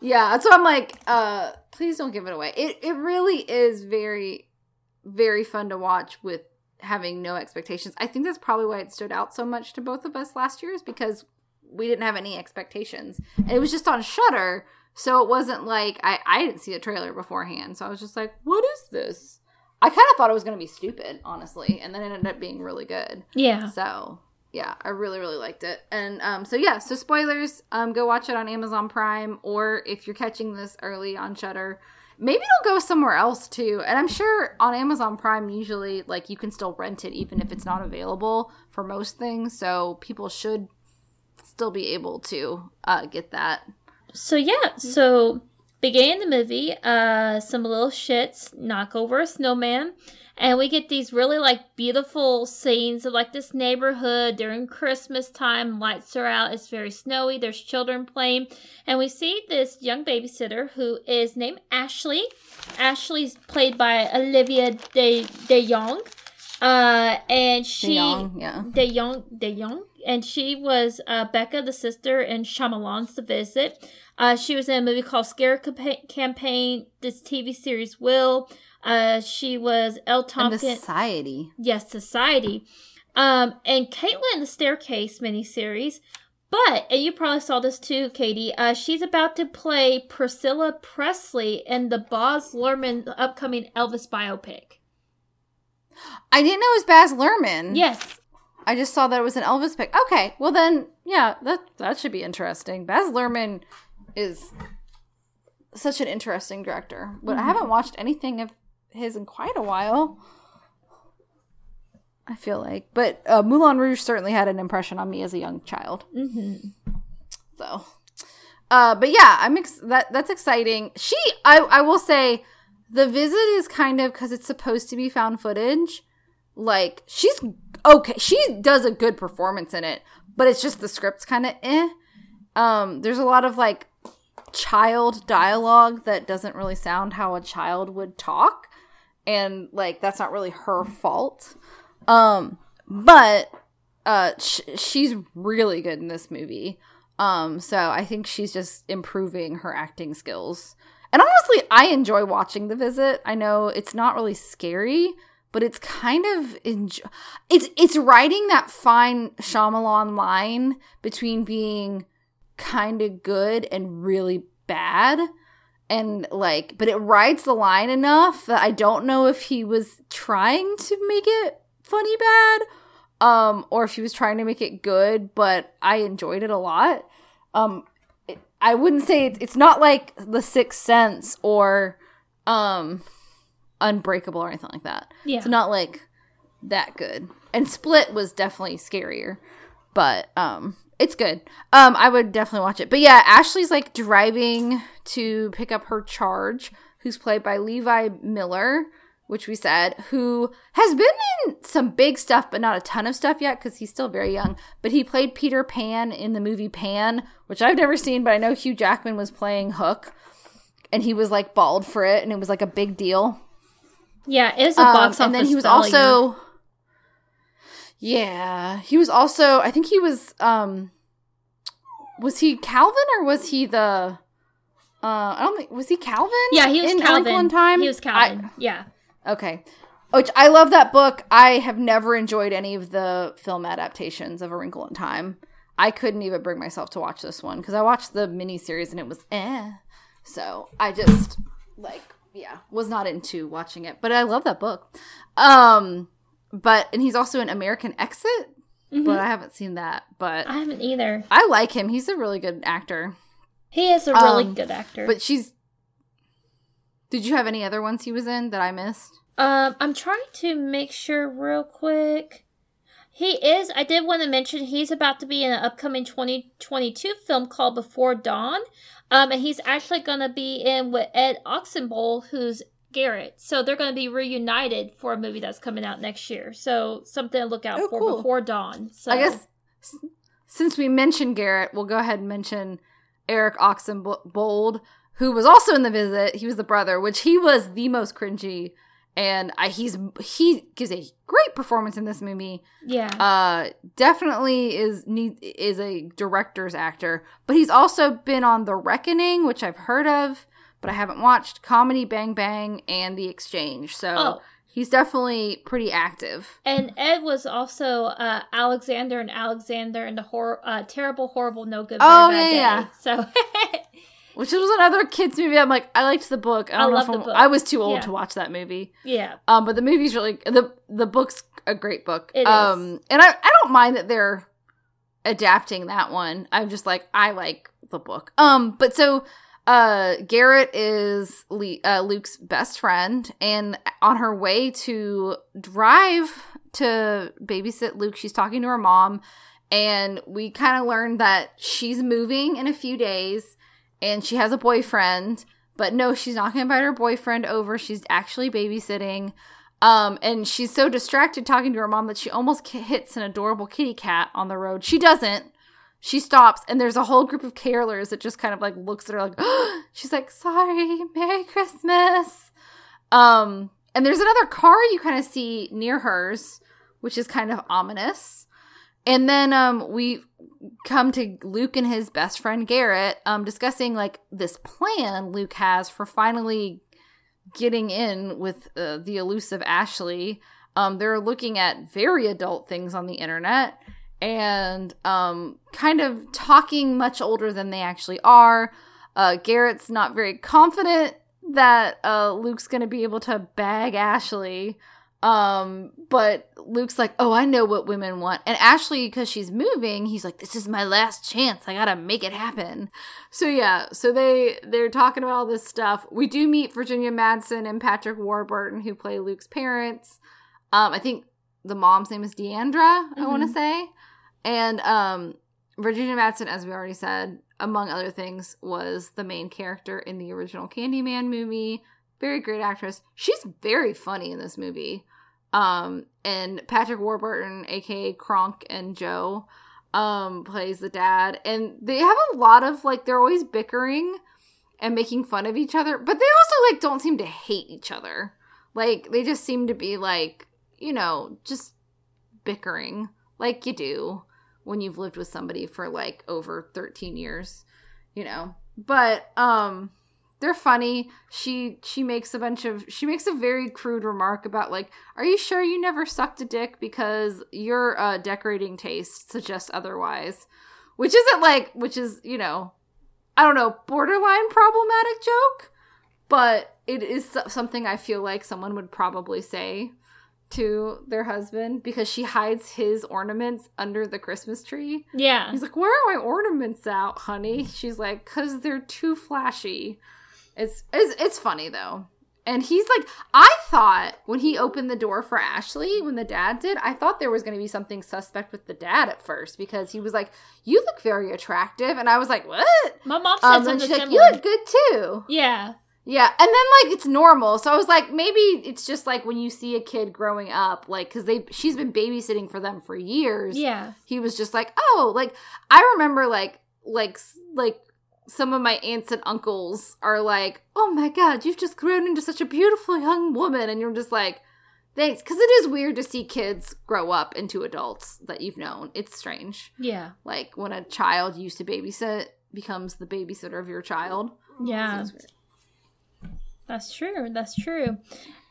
Yeah, so I'm like, uh, please don't give it away. It it really is very, very fun to watch with having no expectations. I think that's probably why it stood out so much to both of us last year is because we didn't have any expectations. And it was just on Shudder, so it wasn't like I, I didn't see a trailer beforehand. So I was just like, what is this? I kind of thought it was gonna be stupid, honestly, and then it ended up being really good. yeah. So yeah, I really really liked it. And um, so yeah, so spoilers. Um, go watch it on Amazon Prime, or if you're catching this early on Shudder, maybe it'll go somewhere else too. And I'm sure on Amazon Prime usually like you can still rent it even if it's not available for most things. So people should still be able to uh, get that. So yeah, so beginning the movie, uh, some little shits knock over a snowman, and we get these really like beautiful scenes of like this neighborhood during Christmas time. Lights are out. It's very snowy. There's children playing, and we see this young babysitter who is named Ashley. Ashley's played by Olivia De DeJonge, uh, and she. Young, yeah. DeJonge, De Jong, and she was uh, Becca, the sister in Shyamalan's The Visit. Uh, she was in a movie called Scare Campa- Campaign. This TV series Will. Uh, she was Elle And the society. Yes, Society. Um, and Caitlin in the Staircase miniseries. But, and you probably saw this too, Katie, uh, she's about to play Priscilla Presley in the Baz Luhrmann upcoming Elvis biopic. I didn't know it was Baz Luhrmann. Yes. I just saw that it was an Elvis pick. Okay, well then, yeah, that that should be interesting. Baz Luhrmann is such an interesting director, but I haven't watched anything of his in quite a while. I feel like, but uh, Moulin Rouge certainly had an impression on me as a young child. hmm So, uh, but yeah, I'm ex- that that's exciting. She, I, I will say, the visit is kind of because it's supposed to be found footage. Like she's okay, she does a good performance in it, but it's just the script's kind of eh. Um, there's a lot of like child dialogue that doesn't really sound how a child would talk, and like that's not really her fault. Um, but uh, sh- she's really good in this movie. Um, so I think she's just improving her acting skills. And honestly, I enjoy watching The Visit. I know it's not really scary, but it's kind of enjo- it's it's writing that fine Shyamalan line between being kind of good and really bad. And like, but it rides the line enough that I don't know if he was trying to make it funny bad um or if he was trying to make it good, but I enjoyed it a lot. Um it, I wouldn't say it's, it's not like The Sixth Sense or um Unbreakable or anything like that. Yeah. It's not like that good. And Split was definitely scarier, but um it's good. Um I would definitely watch it. But yeah, Ashley's like driving to pick up her charge, who's played by Levi Miller, which we said, who has been in some big stuff but not a ton of stuff yet cuz he's still very young, but he played Peter Pan in the movie Pan, which I've never seen, but I know Hugh Jackman was playing Hook and he was like bald for it and it was like a big deal. Yeah, it was a Um, box office. and then he was also yeah he was also i think he was um was he calvin or was he the uh i don't think was he calvin yeah he was in Calvin. In time? He was Calvin. yeah, okay. Which i love that book. I have never enjoyed any of the film adaptations of a wrinkle in time. I couldn't even bring myself to watch this one because i watched the miniseries and it was eh. So i just like yeah was not into watching it. But i love that book. Um but and he's also in american exit Mhm. but i haven't seen that but I haven't either. i like him he's a really good actor He is a really Um, good actor. but she's did you have any other ones he was in that i missed Um, I'm trying to make sure real quick. He is. I did want to mention he's about to be in an upcoming 2022 film called Before Dawn. Um, and he's actually going to be in with Ed Oxenbould, who's Garrett. So they're going to be reunited for a movie that's coming out next year. So something to look out Oh, for cool. Before Dawn. So I guess since we mentioned Garrett, we'll go ahead and mention Eric Oxenbould, who was also in the visit. He was the brother, which he was the most cringy, and I, he's he gives a great performance in this movie. yeah. Uh, definitely is need is a director's actor, but he's also been on The Reckoning, which I've heard of, but I haven't watched. Comedy Bang Bang and The Exchange, so Oh. he's definitely pretty active. And Ed was also uh, Alexander and Alexander and the hor- uh, terrible, horrible, no good. Oh, yeah, Day. So Which was another kids movie. I'm like, I liked the book. I I love if the book. I was too old Yeah. to watch that movie. yeah, Um, but the movie's really the the book's a great book. It is. um, and I I don't mind that they're adapting that one. I'm just like I like the book. Um, but so uh Garrett is Le- uh, Luke's best friend, and on her way to drive to babysit Luke, she's talking to her mom, and we kind of learned that she's moving in a few days, and she has a boyfriend. But no, she's not going to invite her boyfriend over. She's actually babysitting. Um, and she's so distracted talking to her mom that she almost hits an adorable kitty cat on the road. She doesn't. She stops, and there's a whole group of carolers that just kind of like looks at her like, she's like, sorry, Merry Christmas. Um, and there's another car you kind of see near hers, which is kind of ominous. And then um, we come to Luke and his best friend Garrett um, discussing like this plan Luke has for finally getting in with uh, the elusive Ashley. Um, they're looking at very adult things on the internet and um, kind of talking much older than they actually are. Uh, Garrett's not very confident that uh, Luke's going to be able to bag Ashley. Um, but Luke's like, "Oh, I know what women want." And Ashley because she's moving, he's like, "This is my last chance. I got to make it happen." So yeah, so they they're talking about all this stuff. We do meet Virginia Madsen and Patrick Warburton who play Luke's parents. Um, I think the mom's name is Deandra, I want to Mhm. say. And um Virginia Madsen as we already said, among other things, was the main character in the original Candyman movie. Very great actress. She's very funny in this movie. Um, and Patrick Warburton, aka Kronk and Joe, um plays the dad and they have a lot of like they're always bickering and making fun of each other but they also like don't seem to hate each other like they just seem to be like you know just bickering like you do when you've lived with somebody for like over 13 years you know? But um they're funny. She she makes a bunch of she makes a very crude remark about like are you sure you never sucked a dick? Because your uh decorating taste suggests otherwise. Which isn't like which is you know i don't know borderline problematic joke but it is something i feel like someone would probably say to their husband because she hides his ornaments under the Christmas tree. Yeah. He's like, Where are my ornaments out, honey? She's like, Because they're too flashy. It's, it's it's funny though. And he's like, I thought when he opened the door for Ashley, when the dad did, I thought there was going to be something suspect with the dad at first because he was like, "You look very attractive," and I was like, "What?" My mom said um, something she's like, "You look good too." Yeah, yeah, and then like it's normal. So I was like, maybe it's just like when you see a kid growing up, like because they she's been babysitting for them for years. Yeah, he was just like, oh, like I remember like like like some of my aunts and uncles are like, oh my god, you've just grown into such a beautiful young woman, and you're just like, thanks, because it is weird to see kids grow up into adults that you've known. It's strange. Yeah, like when a child used to babysit becomes the babysitter of your child. Yeah. That's true. That's true.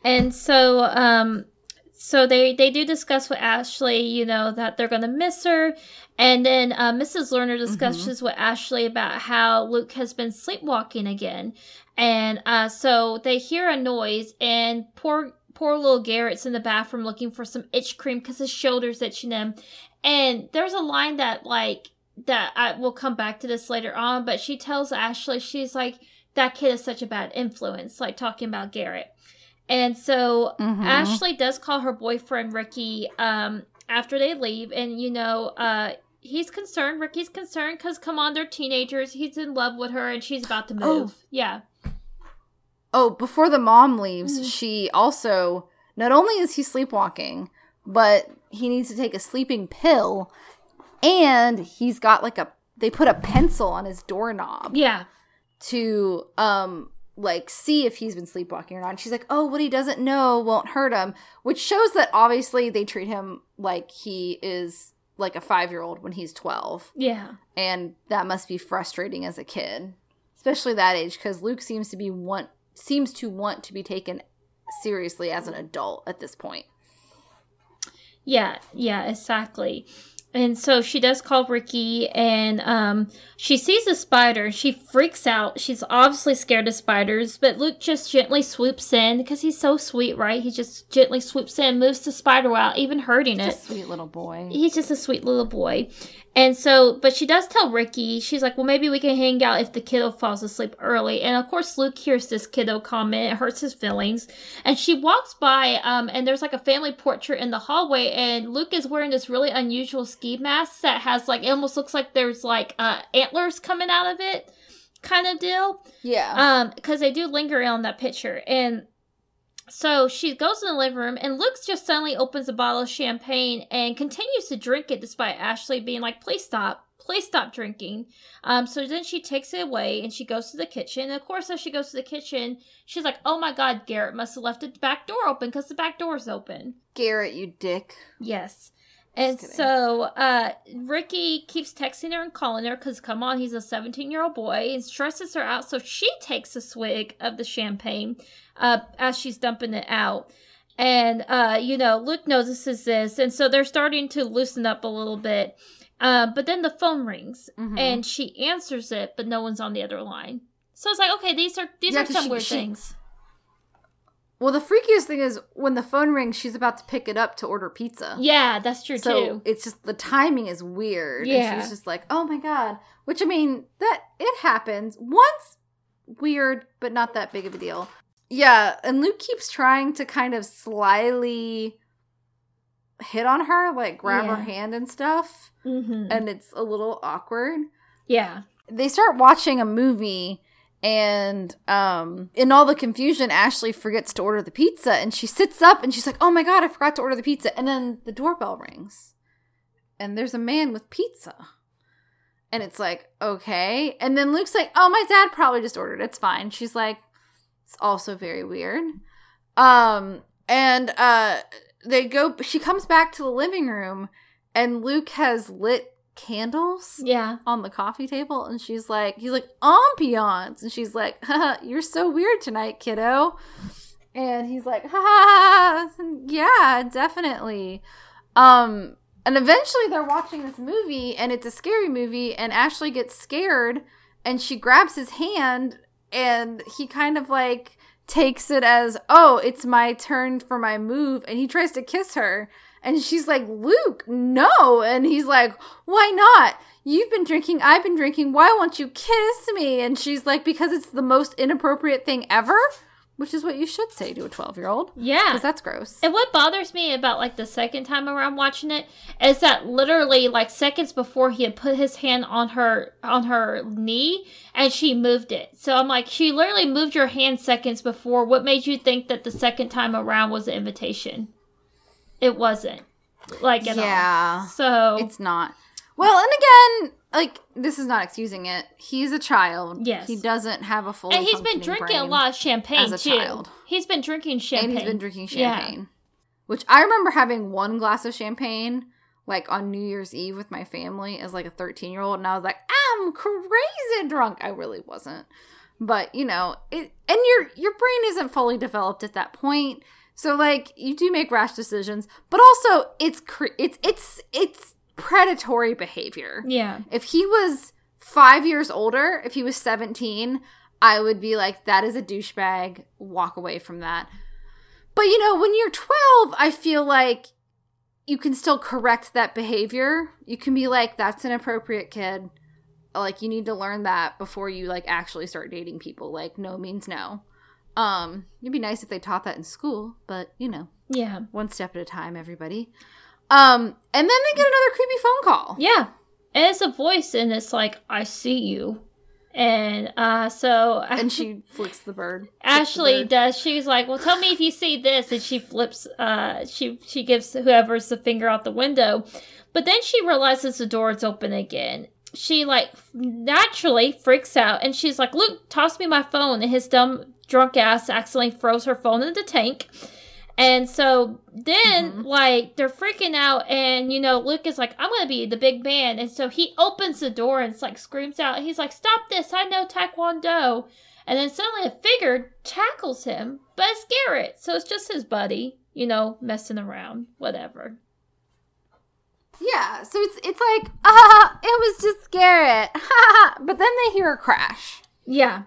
And so, um, so they they do discuss with Ashley, you know, that they're gonna miss her, and then uh, Mrs. Lerner discusses mm-hmm. with Ashley about how Luke has been sleepwalking again, and uh, so they hear a noise, and poor poor little Garrett's in the bathroom looking for some itch cream because his shoulders itching him, and there's a line that like that I will come back to this later on, but she tells Ashley she's like that kid is such a bad influence, like talking about Garrett. And so mm-hmm. Ashley does call her boyfriend Ricky um, after they leave, and you know, uh, he's concerned. Ricky's concerned because come on, they're teenagers. He's in love with her, and she's about to oh. move. Oh. Yeah. Oh, before the mom leaves, mm-hmm. she also not only is he sleepwalking, but he needs to take a sleeping pill, and he's got like a they put a pencil on his doorknob. Yeah to um like see if he's been sleepwalking or not. And she's like, "Oh, what he doesn't know won't hurt him," which shows that obviously they treat him like he is like a 5-year-old when he's 12. Yeah. And that must be frustrating as a kid, especially that age cuz Luke seems to be want seems to want to be taken seriously as an adult at this point. Yeah, yeah, exactly. And so she does call Ricky and um, she sees a spider. She freaks out. She's obviously scared of spiders, but Luke just gently swoops in because he's so sweet, right? He just gently swoops in, moves the spider out, even hurting he's it. sweet little boy. He's just a sweet little boy. And so, but she does tell Ricky, she's like, well, maybe we can hang out if the kiddo falls asleep early. And of course, Luke hears this kiddo comment. It hurts his feelings. And she walks by, um, and there's like a family portrait in the hallway. And Luke is wearing this really unusual ski mask that has like, it almost looks like there's like uh, antlers coming out of it kind of deal. Yeah. Um, because they do linger on that picture. And so she goes in the living room, and Luke just suddenly opens a bottle of champagne and continues to drink it despite Ashley being like, please stop. Please stop drinking. Um, so then she takes it away and she goes to the kitchen. And of course, as she goes to the kitchen, she's like, oh my God, Garrett must have left the back door open because the back door's open. Garrett, you dick. Yes. And so uh, Ricky keeps texting her and calling her because, come on, he's a 17 year old boy and stresses her out. So she takes a swig of the champagne uh, as she's dumping it out. And, uh, you know, Luke notices this. And so they're starting to loosen up a little bit. Uh, but then the phone rings mm-hmm. and she answers it, but no one's on the other line. So it's like, okay, these are these yeah, are some she, weird she, things. Well, the freakiest thing is when the phone rings, she's about to pick it up to order pizza. Yeah, that's true so too. It's just the timing is weird. Yeah. And she's just like, oh my God. Which I mean, that it happens. Once weird, but not that big of a deal. Yeah, and Luke keeps trying to kind of slyly hit on her, like grab yeah. her hand and stuff. Mm-hmm. And it's a little awkward. Yeah. They start watching a movie and um in all the confusion ashley forgets to order the pizza and she sits up and she's like oh my god i forgot to order the pizza and then the doorbell rings and there's a man with pizza. And it's like, okay. And then Luke's like, oh, my dad probably just ordered. It's fine. She's like, it's also very weird. Um, and uh they go she comes back to the living room and Luke has lit candles Yeah. on the coffee table and she's like he's like ambiance. And she's like Haha, you're so weird tonight kiddo. And he's like ha ha yeah definitely. Um and eventually they're watching this movie and it's a scary movie and ashley gets scared and she grabs his hand and he kind of like takes it as oh it's my turn for my move and he tries to kiss her and she's like, Luke, no. And he's like, why not? You've been drinking, I've been drinking. Why won't you kiss me? And she's like, because it's the most inappropriate thing ever, which is what you should say to a 12 year old. Yeah. Because that's gross. And what bothers me about like the second time around watching it is that literally like seconds before he had put his hand on her on her knee and she moved it. So I'm like, she literally moved your hand seconds before. What made you think that the second time around was an invitation? It wasn't. Like at Yeah. all. So It's not. Well, and again, like, this is not excusing it. He's a child. Yes. He doesn't have a full and he's been drinking a lot of champagne as a too. child. He's been drinking champagne. And he's been drinking Yeah. champagne. Which I remember having one glass of champagne like on New Year's Eve with my family as like a 13 year old, and I was like, I'm crazy drunk. I really wasn't. But you know, it and your your brain isn't fully developed at that point. So like you do make rash decisions, but also it's cre- it's it's it's predatory behavior. Yeah. If he was five years older, if he was 17, I would be like, that is a douchebag. Walk away from that. But you know, when you're 12, I feel like you can still correct that behavior. You can be like, that's an appropriate kid. Like, you need to learn that before you like actually start dating people. Like, no means no. Um, it'd be nice if they taught that in school, but you know, Yeah. one step at a time, everybody. Um, and then they get another creepy phone call. Yeah. And it's a voice and it's like, I see you. And uh so and she flicks the bird. Flicks the Ashley bird. does. She's like, "Well, tell me if you see this," and she flips. Uh, she she gives whoever's the finger out the window, but then she realizes the door is open again. She like naturally freaks out, and she's like, "Luke, toss me my phone!" And his dumb drunk ass accidentally throws her phone in the tank. And so then, Mhm. like, they're freaking out, and you know, Luke is like, I'm gonna be the big man. And so he opens the door and like screams out. He's like, Stop this! I know Taekwondo. And then suddenly a figure tackles him, but it's Garrett. So it's just his buddy, you know, messing around, whatever. Yeah, so it's it's like, ah, it was just Garrett. but then they hear a crash. Yeah.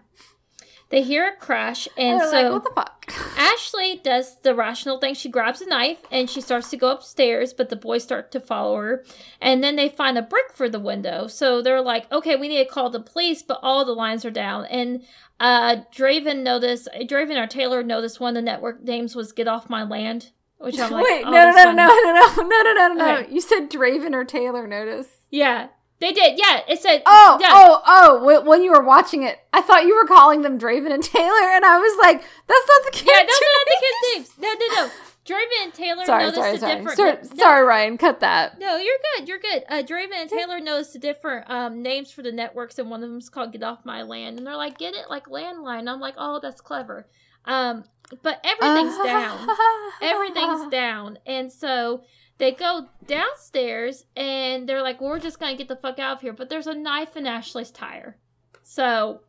They hear a crash, and so like, what the fuck? Ashley does the rational thing. She grabs a knife and she starts to go upstairs, but the boys start to follow her. And then they find a brick for the window. So they're like, okay, we need to call the police, but all the lines are down. And uh Draven noticed, Draven or Taylor noticed one of the network names was Get Off My Land, which I'm like, Wait, oh, no, no, no, no, no, no, no, no, no, no. Okay. You said Draven or Taylor notice. Yeah, they did. Yeah, it said, Oh, yeah. oh, oh! wh- When you were watching it, I thought you were calling them Draven and Taylor, and I was like, "That's not the kid." Yeah, those are not the kids' names. No, no, no. Draven and Taylor Sorry, noticed sorry, the sorry. different. Sorry, no, sorry, Ryan. Cut that. No, you're good. You're good. Uh, Draven and Taylor noticed the different um, names for the networks, and one of them's called "Get Off My Land," and they're like, "Get it like landline." I'm like, "Oh, that's clever." Um, but everything's down. Everything's down, and so they go downstairs, and they're like, "We're just gonna get the fuck out of here." But there's a knife in Ashley's tire, so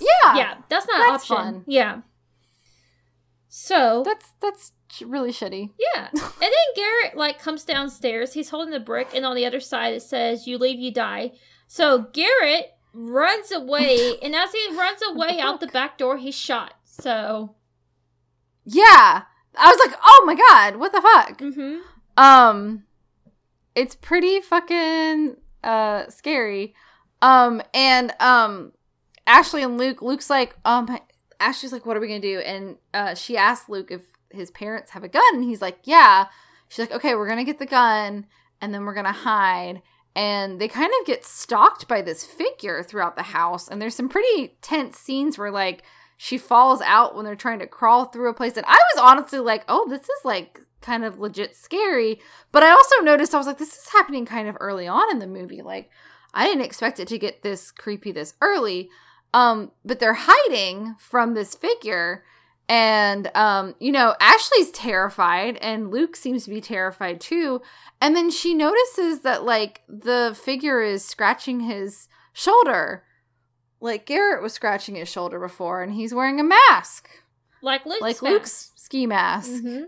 Yeah, yeah, that's not an option. fun. Yeah. So That's that's really shitty. Yeah. And then Garrett like comes downstairs. He's holding the brick, and on the other side it says, "You leave, you die." So Garrett runs away, and as he runs away out the back door, he's shot. So, Yeah, I was like, "Oh my god, what the fuck?" hmm Um, it's pretty fucking uh scary. Um, and um, Ashley and Luke. Luke's like, um, Ashley's like, "What are we gonna do?" And uh, she asked Luke if his parents have a gun, and he's like, "Yeah." She's like, "Okay, we're gonna get the gun, and then we're gonna hide." And they kind of get stalked by this figure throughout the house, and there's some pretty tense scenes where like she falls out when they're trying to crawl through a place. And I was honestly like, "Oh, this is like kind of legit scary. But I also noticed I was like, this is happening kind of early on in the movie. Like, I didn't expect it to get this creepy this early. Um, but they're hiding from this figure. And um, you know, Ashley's terrified, and Luke seems to be terrified too. And then she notices that like the figure is scratching his shoulder. Like Garrett was scratching his shoulder before, and he's wearing a mask. Like Luke's like mask. Luke's ski mask. Mhm.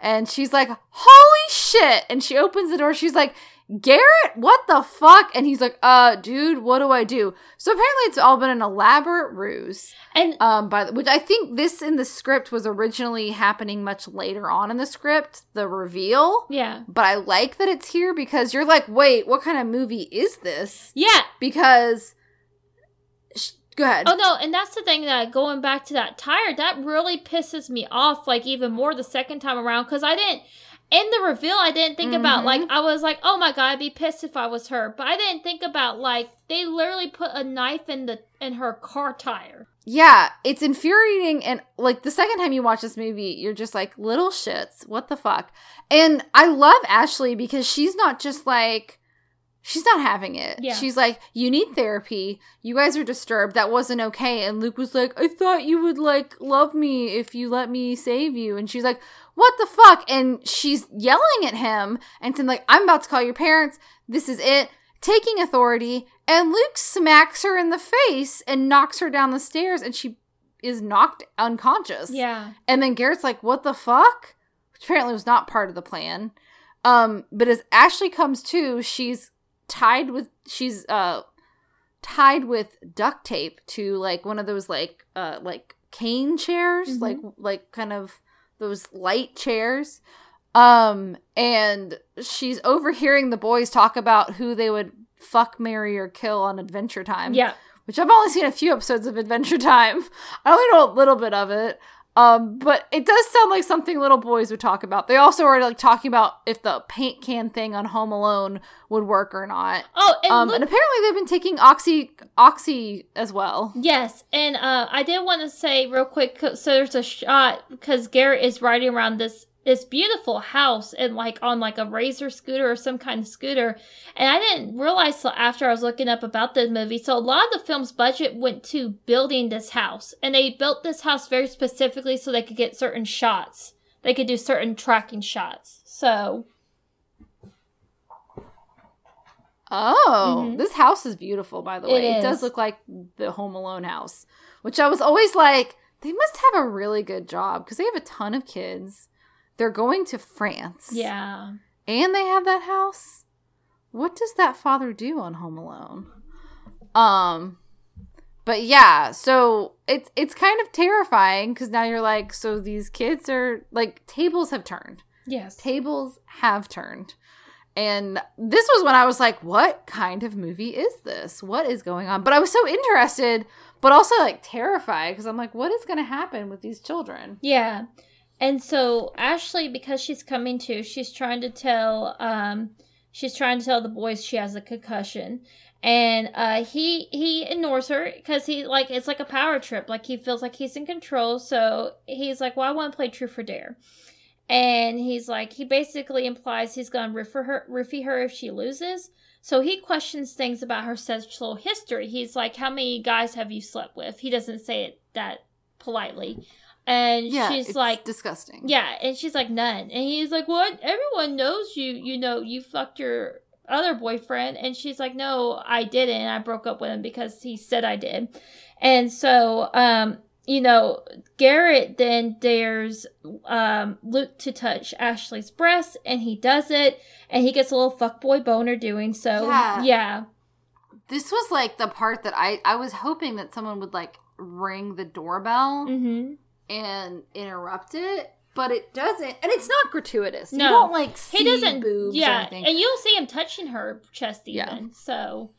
And she's like, holy shit. And she opens the door. She's like, Garrett, what the fuck? And he's like, uh, dude, what do I do? So apparently it's all been an elaborate ruse. And Um, by the, which I think this in the script was originally happening much later on in the script, the reveal. yeah. But I like that it's here because you're like, wait, what kind of movie is this? Yeah. Because, go ahead. Oh no, and that's the thing that going back to that tire, that really pisses me off like even more the second time around because I didn't in the reveal I didn't think about like mm-hmm. I was like, oh my god, I'd be pissed if I was her. But I didn't think about like they literally put a knife in the in her car tire. Yeah, it's infuriating. And like the second time you watch this movie, you're just like, little shits, what the fuck? And I love Ashley because she's not just like, she's not having it. Yeah. She's like, you need therapy. You guys are disturbed. That wasn't okay. And Luke was like, I thought you would like love me if you let me save you. And she's like, what the fuck? And she's yelling at him and saying, like, I'm about to call your parents. This is it. Taking authority. And Luke smacks her in the face and knocks her down the stairs and she is knocked unconscious. Yeah. And then Garrett's like, what the fuck? Which apparently was not part of the plan. Um, but as Ashley comes to, she's tied with she's uh tied with duct tape to like one of those like uh like cane chairs, Mhm. like like kind of those light chairs. Um, and she's overhearing the boys talk about who they would fuck, marry, or kill on Adventure Time Yeah. which I've only seen a few episodes of Adventure Time. I only know a little bit of it. Um, but it does sound like something little boys would talk about. They also are like talking about if the paint can thing on Home Alone would work or not. Oh, and Um, Luke- and apparently they've been taking oxy oxy as well. Yes, and uh, I did want to say real quick. So there's a shot because Garrett is riding around this this beautiful house and like on like a razor scooter or some kind of scooter, and I didn't realize till after I was looking up about the movie. So a lot of the film's budget went to building this house, and they built this house very specifically so they could get certain shots. They could do certain tracking shots. So Oh, Mhm. this house is beautiful, by the way. It, does look like the Home Alone house, which I was always like, they must have a really good job because they have a ton of kids. They're going to France. yeah, and they have that house. What does that father do on Home Alone? Um, but yeah, so it's it's kind of terrifying because now you're like, so these kids are like tables have turned. yes, Tables have turned. And this was when I was like, what kind of movie is this? What is going on? But I was so interested, but also like terrified because I'm like, what is going to happen with these children? Yeah. And so Ashley, because she's coming to, she's trying to tell um she's trying to tell the boys she has a concussion. And uh he he ignores her because he like it's like a power trip. Like he feels like he's in control. So he's like, Well, I want to play true for dare. And he's like he basically implies he's gonna roofie her her if she loses. So he questions things about her sexual history. He's like, How many guys have you slept with? He doesn't say it that politely. And Yeah, she's it's like, disgusting. yeah, and she's like, none. And he's like, what? Everyone knows you, you know, you fucked your other boyfriend. And she's like, no, I didn't. I broke up with him because he said I did. And so, um, you know, Garrett then dares um, Luke to touch Ashley's breast, and he does it, and he gets a little fuckboy boner doing so. Yeah. yeah. This was like the part that I I was hoping that someone would like ring the doorbell Mm-hmm. And interrupt it, but it doesn't, and it's not gratuitous. No. you don't like see he doesn't boobs or yeah anything. and you'll see him touching her chest even Yeah. so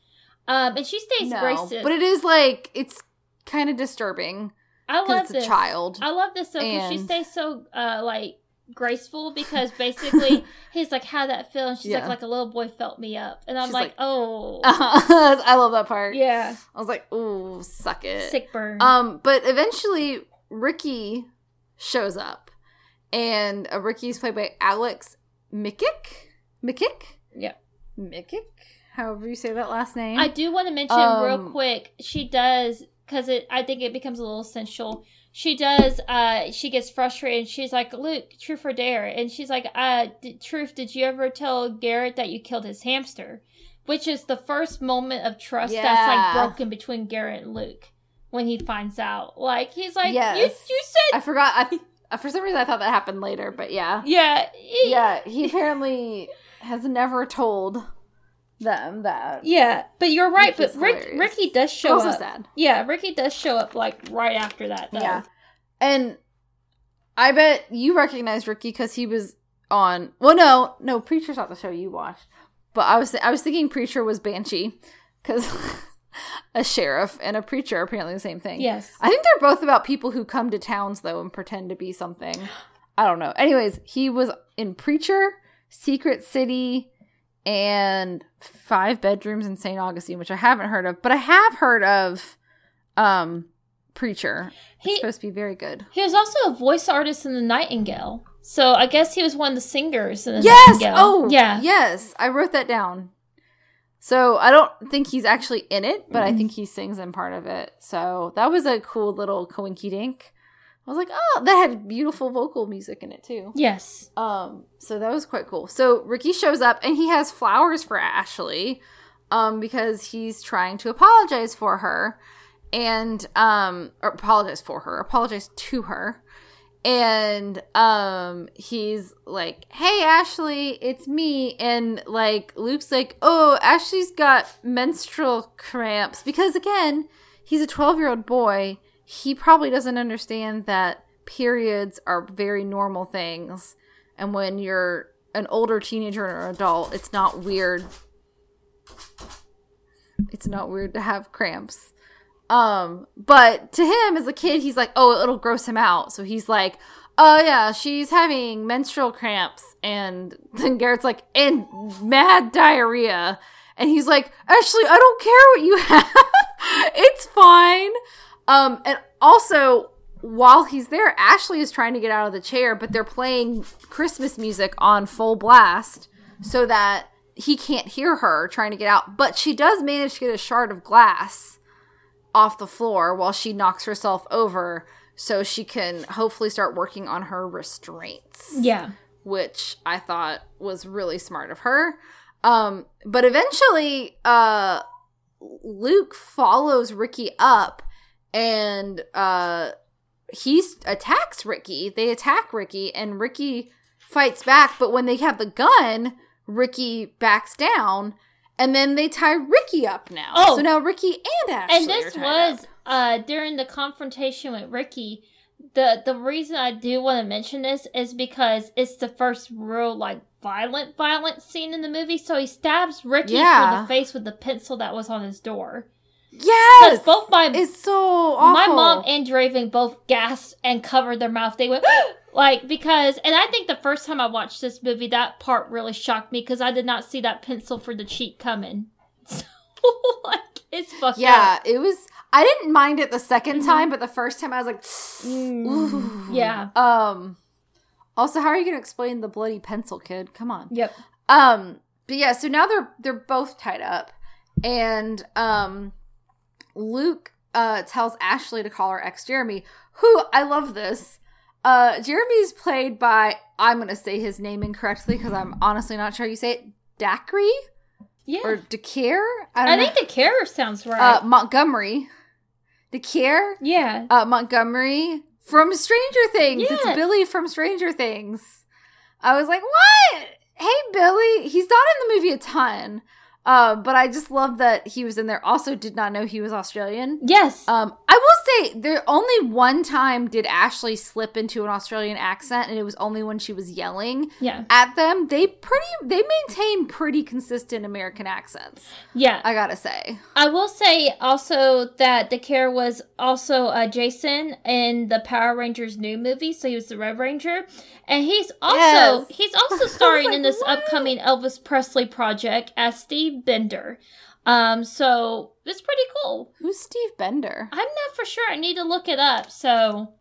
um and she stays no, gracious but it is like it's kind of disturbing i love it's this a child. i love this though because she stays so uh like graceful because basically he's like how that feel and she's Yeah. like like a little boy felt me up and i'm She's like, like- oh I love that part. yeah I was like, ooh, suck it. sick burn Um, but eventually Ricky shows up and uh, Ricky's played by Aleks Mikic. Mikic? Yeah. Mikic? However you say that last name. I do want to mention real Um, quick. She does because it. I think it becomes a little essential. She does. Uh, she gets frustrated. and She's like, "Luke, truth or dare?" And she's like, "Uh, d- truth. Did you ever tell Garrett that you killed his hamster?" Which is the first moment of trust that's like broken between Garrett and Luke when he finds out. Like he's like, Yes. you said, I forgot. I for some reason I thought that happened later, but yeah. yeah, he- Yeah, he apparently has never told them that. yeah." But you're right. But Rick, hilarious. Ricky does show also up. sad. Yeah, Ricky does show up like right after that. Though. Yeah. And I bet you recognize Ricky because he was on. Well, no, no, Preacher's not the show you watched. But I was I was thinking Preacher was Banshee because a sheriff and a preacher are apparently the same thing. Yes. I think they're both about people who come to towns though and pretend to be something. I don't know. Anyways, he was in Preacher, Secret City, and Five Bedrooms in St. Augustine, which I haven't heard of, but I have heard of um Preacher. He- it's supposed to be very good. He was also a voice artist in The Nightingale. So I guess he was one of the singers in The Yes. Nightingale. Oh, yeah. Yes, I wrote that down. So I don't think he's actually in it, but I Mhm. think he sings in part of it. So that was a cool little coinky dink. I was like, oh, that had beautiful vocal music in it too. Yes. Um, so that was quite cool. So Ricky shows up and he has flowers for Ashley, um, because he's trying to apologize for her, and um, or apologize for her, apologize to her, and um, he's like, "Hey, Ashley, it's me," and like Luke's like, "Oh, Ashley's got menstrual cramps," because again, he's a twelve-year-old boy. He probably doesn't understand that periods are very normal things and when you're an older teenager or adult, it's not weird. It's not weird to have cramps. Um, but to him as a kid, he's like, oh, it'll gross him out. So he's like, oh yeah, she's having menstrual cramps. And then Garrett's like, and mad diarrhea. And he's like, Ashley, I don't care what you have. it's fine. Um, and also, while he's there, Ashley is trying to get out of the chair, but they're playing Christmas music on full blast so that he can't hear her trying to get out. But she does manage to get a shard of glass off the floor while she knocks herself over so she can hopefully start working on her restraints Yeah. which I thought was really smart of her. Um, but eventually, uh, Luke follows Ricky up and uh, he attacks Ricky. They attack Ricky, and Ricky fights back. But when they have the gun, Ricky backs down. And then they tie Ricky up now. Oh. so now Ricky and Ashley and this are tied was uh during the confrontation with Ricky. The the reason I do want to mention this is because it's the first real like violent violent scene in the movie. So he stabs Ricky Yeah. through the face with the pencil that was on his door. Yes, both my it's so awful. my mom and Draven both gasped and covered their mouth. They went like because, and I think the first time I watched this movie, that part really shocked me because I did not see that pencil for the cheek coming. So like it's fucked Yeah, up. it was. I didn't mind it the 2nd Mhm. time, but the first time I was like, ooh. Yeah. Um. Also, how are you going to explain the bloody pencil, kid? Come on. Yep. Um. But yeah, so now they're they're both tied up, and um, Luke uh tells Ashley to call her ex Jeremy, who I love this. Uh, Jeremy's played by I'm going to say his name incorrectly because I'm honestly not sure you say it. Dacry Yeah. or Dakir? I don't know. think care sounds right. uh, Montgomery. Dakir? yeah. uh, Montgomery from Stranger Things. Yeah. It's Billy from Stranger Things. I was like, what? Hey, Billy. He's not in the movie a ton, uh, but I just love that he was in there. Also, did not know he was Australian. Yes. Um, I will say there only one time did Ashley slip into an Australian accent, and it was only when she was yelling yeah. at them. They pretty they maintain pretty consistent American accents. Yeah. I gotta say. I will say also that the care was also uh, Jason in the Power Rangers new movie, so he was the Red Ranger, and he's also Yes. he's also starring like, in this what? upcoming Elvis Presley project as Steve Binder. Um, so it's pretty cool. Who's Steve Binder? I'm not for sure. I need to look it up. So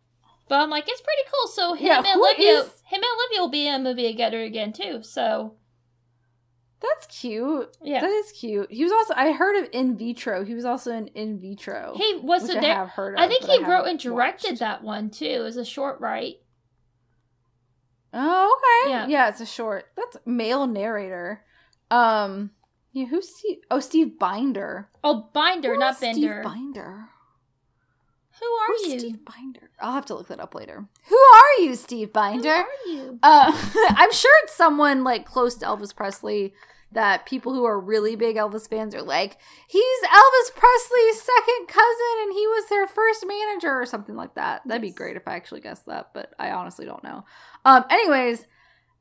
But I'm like, it's pretty cool. So him Yeah, and Olivia, is- him and Olivia will be in a movie together again too. So That's cute. yeah, That is cute. He was also I heard of In Vitro. He was also in In Vitro. he was which the I have heard of. I think he wrote and directed watched. that one too. It was a short, right? Oh, okay. Yeah. Yeah. it's a short. That's male narrator. Um, yeah, who's Steve? Oh, Steve Binder. Oh, Binder, Who not Bender. Steve Binder. Who are Who's you? Steve Binder? I'll have to look that up later. Who are you, Steve Who Binder? are you? Uh, I'm sure it's someone like close to Elvis Presley that people who are really big Elvis fans are like, he's Elvis Presley's second cousin and he was their first manager or something like that. That'd be great if I actually guessed that, but I honestly don't know. Um, anyways,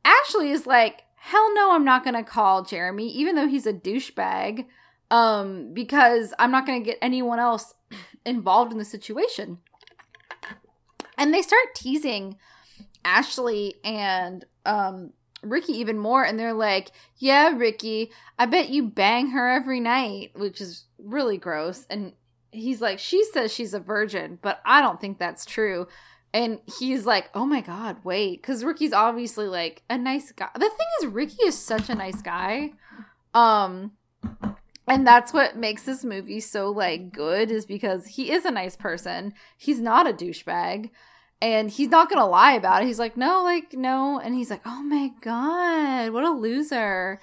Ashley is like, hell no, I'm not gonna call Jeremy, even though he's a douchebag, um, because I'm not gonna get anyone else involved in the situation. And they start teasing Ashley and um Ricky even more and they're like, "Yeah, Ricky, I bet you bang her every night," which is really gross. And he's like, "She says she's a virgin, but I don't think that's true." And he's like, "Oh my god, wait, cuz Ricky's obviously like a nice guy." The thing is Ricky is such a nice guy. Um and that's what makes this movie so like good is because he is a nice person. He's not a douchebag and he's not gonna lie about it he's like no like no and he's like oh my god what a loser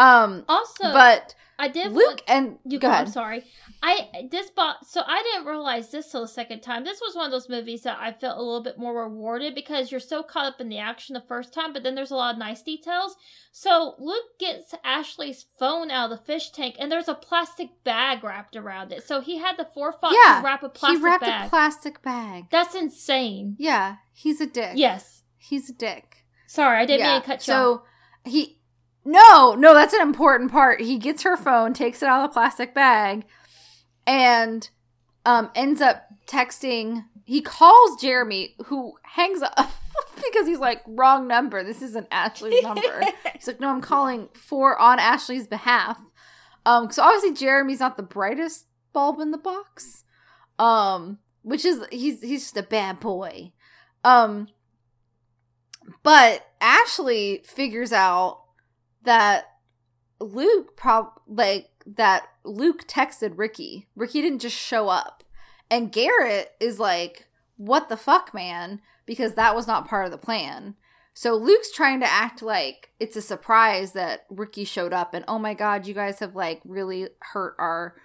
um Also, but I did luke and You go go. I'm sorry. I this bought so I didn't realize this till the second time. This was one of those movies that I felt a little bit more rewarded because you're so caught up in the action the first time, but then there's a lot of nice details. So Luke gets Ashley's phone out of the fish tank, and there's a plastic bag wrapped around it. So he had the forethought Yeah, to wrap a plastic bag. he wrapped bag. a plastic bag That's insane. yeah he's a dick Yes. he's a dick Sorry, I didn't yeah mean to cut you off. so he no no that's an important part. He gets her phone takes it out of the plastic bag and um ends up texting he calls jeremy who hangs up because he's like wrong number. This isn't ashley's number. He's like no i'm calling for on ashley's behalf. Um so obviously jeremy's not the brightest bulb in the box um which is he's he's just a bad boy. Um but ashley figures out that luke prob like that luke texted ricky. Ricky didn't just show up. And garrett is like what the fuck man? because that was not part of the plan. So luke's trying to act like it's a surprise that ricky showed up and oh my god you guys have like really hurt our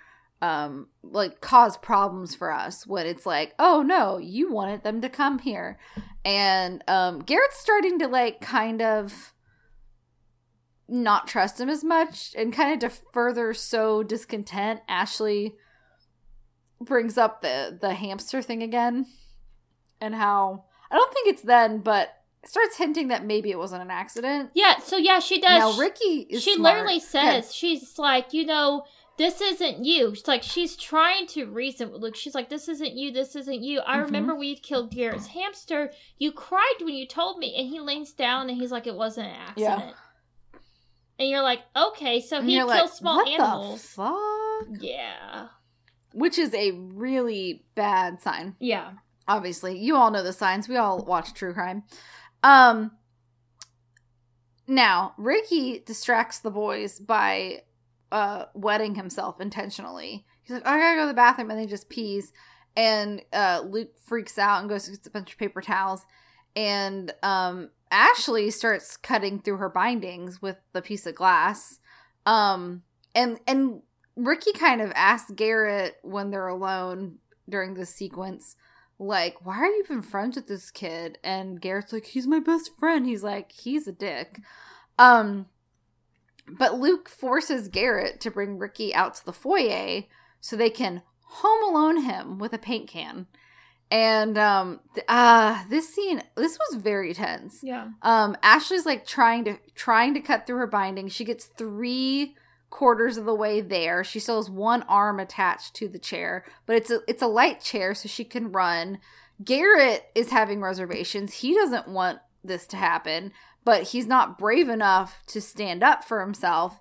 um like caused problems for us. When it's like oh no you wanted them to come here. And um garrett's starting to like kind of not trust him as much and kind of to further sow discontent ashley brings up the the hamster thing again and how i don't think it's then but starts hinting that maybe it wasn't an accident Yeah, so yeah, she does. now ricky is she smart. literally Yeah. says she's like you know this isn't you she's like she's trying to reason with luke she's like this isn't you this isn't you i Mhm. remember we killed garrett's hamster you cried when you told me and he leans down and he's like it wasn't an Yeah. And you're like okay so he kills like, small what animals. the fuck? Yeah. Which is a really bad sign. Yeah. Obviously you all know the signs. We all watch true crime. Um now ricky distracts the boys by uh wetting himself intentionally. He's like i gotta go to the bathroom and then he just pees. And uh luke freaks out and goes to get a bunch of paper towels. And um ashley starts cutting through her bindings with the piece of glass um and and ricky kind of asks garrett when they're alone during this sequence like, why are you even friends with this kid? And Garrett's like, he's my best friend. He's like, he's a dick. Um, but Luke forces Garrett to bring Ricky out to the foyer so they can home alone him with a paint can. And um, th- uh, this scene, this was very tense. yeah Um, Ashley's like trying to trying to cut through her binding. She gets three quarters of the way there. She still has one arm attached to the chair, but it's a it's a light chair, so she can run. Garrett is having reservations. He doesn't want this to happen, but he's not brave enough to stand up for himself.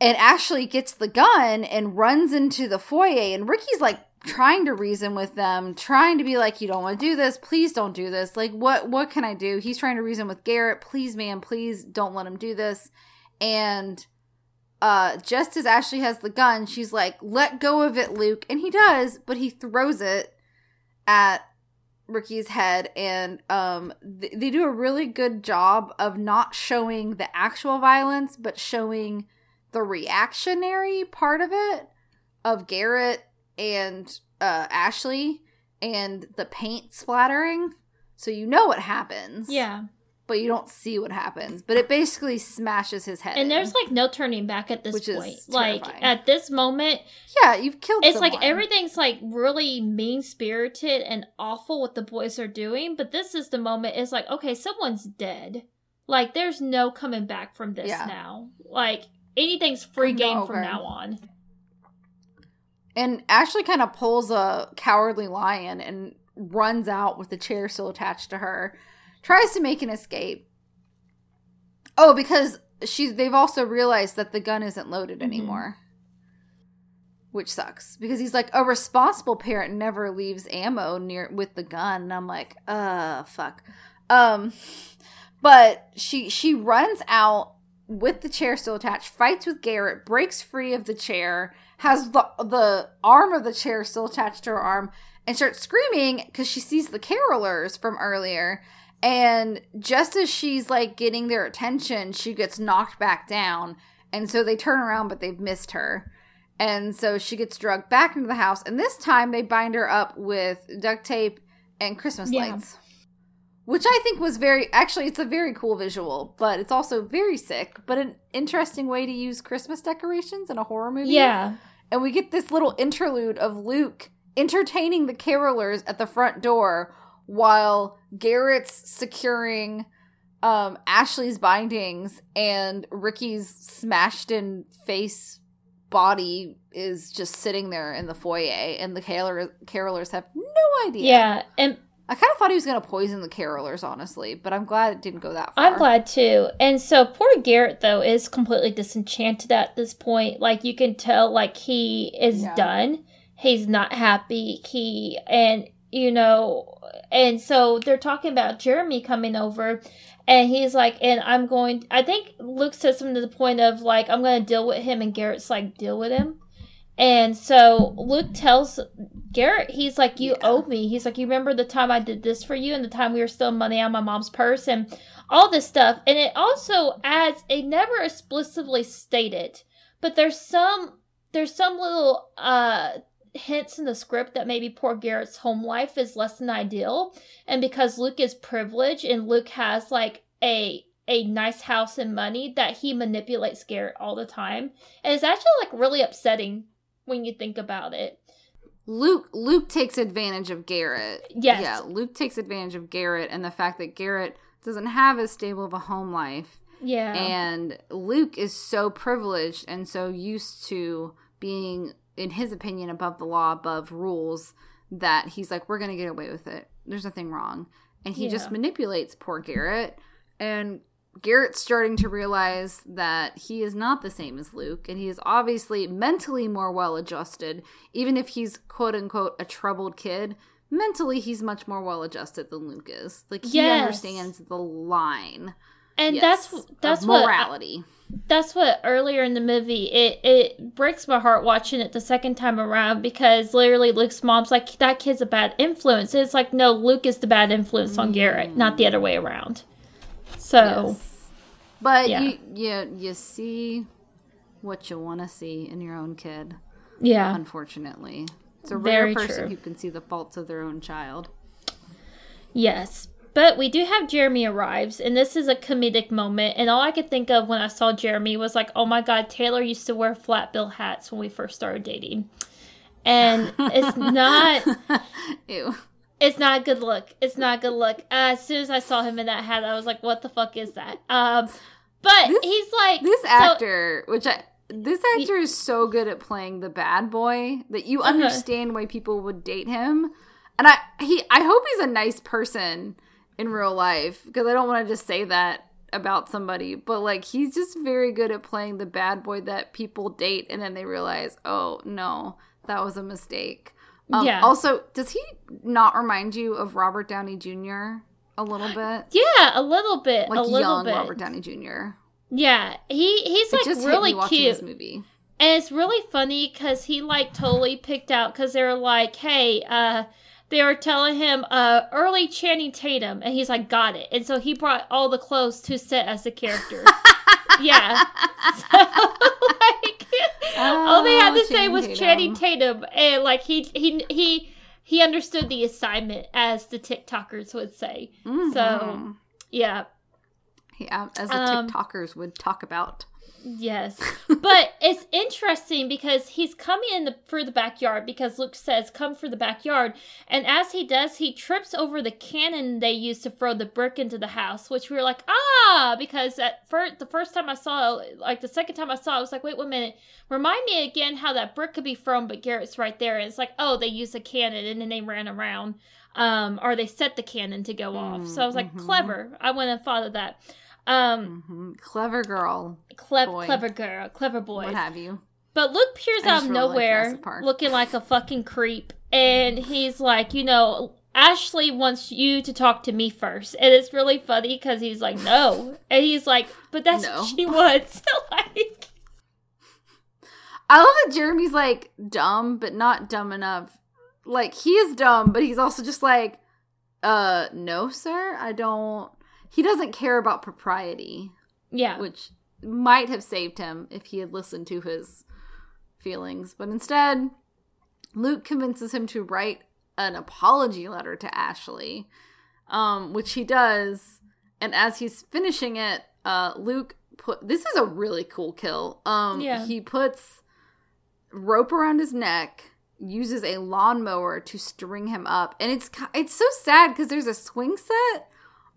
And Ashley gets the gun and runs into the foyer, and Ricky's like trying to reason with them, trying to be like, you don't want to do this, please don't do this. Like, what what can I do? He's trying to reason with Garrett, please, man, please don't let him do this. And uh just as Ashley has the gun, she's like, let go of it, Luke. And he does, but he throws it at Ricky's head and um th- they do a really good job of not showing the actual violence but showing the reactionary part of it of Garrett and uh Ashley and the paint splattering so you know what happens Yeah. but you don't see what happens but it basically smashes his head And in. there's like no turning back at this Which is point. Like terrifying. at this moment, yeah you've killed it's like everything's like really mean spirited and awful what the boys are doing. But this is the moment. It's like okay, someone's dead. Like there's no coming back from this Yeah. now. Like anything's free game from now on. And Ashley kind of pulls a cowardly lion and runs out with the chair still attached to her. Tries to make an escape. Oh, because she's they've also realized that the gun isn't loaded Mhm. anymore. Which sucks. Because he's like, a responsible parent never leaves ammo near with the gun. And I'm like, uh fuck. Um but she she runs out with the chair still attached, fights with Garrett, breaks free of the chair, has the the arm of the chair still attached to her arm, and starts screaming because she sees the carolers from earlier. And just as she's like getting their attention, she gets knocked back down. And so they turn around, but they've missed her. And so she gets drugged back into the house. And this time they bind her up with duct tape and Christmas Yeah. lights. Which I think was very, actually, it's a very cool visual, but it's also very sick, but an interesting way to use Christmas decorations in a horror movie. Yeah. And we get this little interlude of Luke entertaining the carolers at the front door while Garrett's securing um, Ashley's bindings and Ricky's smashed in face body is just sitting there in the foyer and the carolers, carolers have no idea. Yeah. And I kind of thought he was going to poison the carolers, honestly, but I'm glad it didn't go that far. I'm glad too. And so poor Garrett though is completely disenchanted at this point. Like you can tell like he is Yeah. done. He's not happy. He and you know and so they're talking about Jeremy coming over and he's like and I'm going I think Luke says something to the point of like I'm going to deal with him and Garrett's like deal with him. And so Luke tells Garrett, he's like, You Yeah. owe me. He's like, You remember the time I did this for you and the time we were stealing money out of my mom's purse and all this stuff. And it also adds, it never explicitly stated, but there's some, there's some little, uh, hints in the script that maybe poor Garrett's home life is less than ideal. And because Luke is privileged and Luke has like a, a nice house and money that he manipulates Garrett all the time. And it's actually like really upsetting when you think about it. Luke Luke takes advantage of Garrett. Yes. Yeah, Luke takes advantage of Garrett and the fact that Garrett doesn't have as stable of a home life. Yeah. And Luke is so privileged and so used to being, in his opinion, above the law, above rules, that he's like, we're going to get away with it. There's nothing wrong. And he just manipulates poor Garrett. And Garrett's starting to realize that he is not the same as Luke. And he is obviously mentally more well adjusted. Even if he's quote unquote a troubled kid, mentally he's much more well adjusted than Luke is. Like he Yes. understands the line. and Yes, that's that's of what morality. that's what earlier in the movie it it breaks my heart watching it the second time around because literally Luke's mom's like that kid's a bad influence. It's like no, Luke is the bad influence on Garrett, not the mm. other way around. So Yes. But Yeah. you you you see what you want to see in your own kid. yeah, Unfortunately, it's a rare Very person true. who can see the faults of their own child. yes. But we do have Jeremy arrives, and this is a comedic moment. And all I could think of when I saw Jeremy was like, oh my god, Taylor used to wear flat bill hats when we first started dating. And it's not Ew. It's not a good look. It's not a good look. Uh, as soon as I saw him in that hat, I was like, "What the fuck is that?" Um, but This- he's like This so- actor, which I this actor is so good at playing the bad boy that you Uh-huh. understand why people would date him. And I he I hope he's a nice person in real life because I don't want to just say that about somebody, but like he's just very good at playing the bad boy that people date and then they realize, "Oh, no, that was a mistake." Um, Yeah. Also, does he not remind you of Robert Downey Jr. a little bit? Yeah, a little bit, Like a little young bit. Robert Downey Jr. Yeah, he he's It like just really hit me watching cute. this movie. And it's really funny because he like totally picked out because they're like, hey, uh, they were telling him uh early Channing Tatum, and he's like, got it. And so he brought all the clothes to set as the character. yeah. So, like, all they had Oh, to say was Tatum. Channing Tatum, and like he he he he understood the assignment, as the TikTokers would say. So Mhm. yeah, yeah, as the Um, TikTokers would talk about. Yes. but it's interesting because he's coming in the, for the backyard because Luke says, come for the backyard. And as he does, he trips over the cannon they used to throw the brick into the house, which we were like, ah, because at first, the first time I saw it, like the second time I saw it, I was like, wait one minute. Remind me again how that brick could be thrown, but Garrett's right there. And it's like, oh, they used a cannon and then they ran around. Um, or they set the cannon to go off. So I was like, Mhm. clever. I went and thought of that. Um, hmm Clever girl, clever, clever girl, clever boy. what have you? But Luke appears out of really like nowhere, looking like a fucking creep, and he's like, you know, Ashley wants you to talk to me first, and it's really funny because he's like, no, and he's like, but that's No. what she wants. like, I love that Jeremy's like dumb, but not dumb enough. Like he is dumb, but he's also just like, uh, no, sir, I don't. He doesn't care about propriety, yeah, which might have saved him if he had listened to his feelings. But instead, Luke convinces him to write an apology letter to Ashley, um, which he does. And as he's finishing it, uh, Luke put this is a really cool kill. Um, Yeah. he puts rope around his neck, uses a lawnmower to string him up, and it's it's so sad because there's a swing set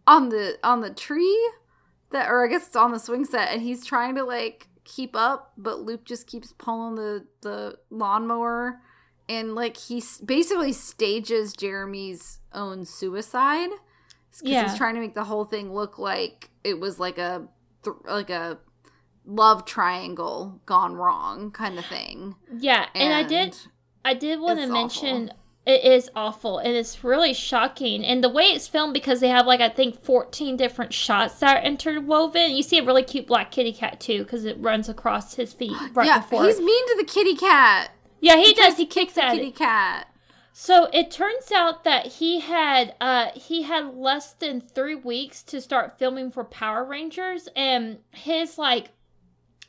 on the on the tree that, or I guess it's on the swing set, and he's trying to like keep up, but Luke just keeps pulling the the lawnmower, and like he basically stages Jeremy's own suicide. Yeah. he's trying to make the whole thing look like it was like a th- like a love triangle gone wrong kind of thing. yeah. And, I did, I did want to mention. It is awful and it's really shocking. And the way it's filmed, because they have like, I think, 14 different shots that are interwoven. You see a really cute black kitty cat too, because it runs across his feet right yeah, before. he's mean to the kitty cat. Yeah, he, tries does. He kicks at Kitty it. cat. So it turns out that he had uh he had less than three weeks to start filming for Power Rangers, and his like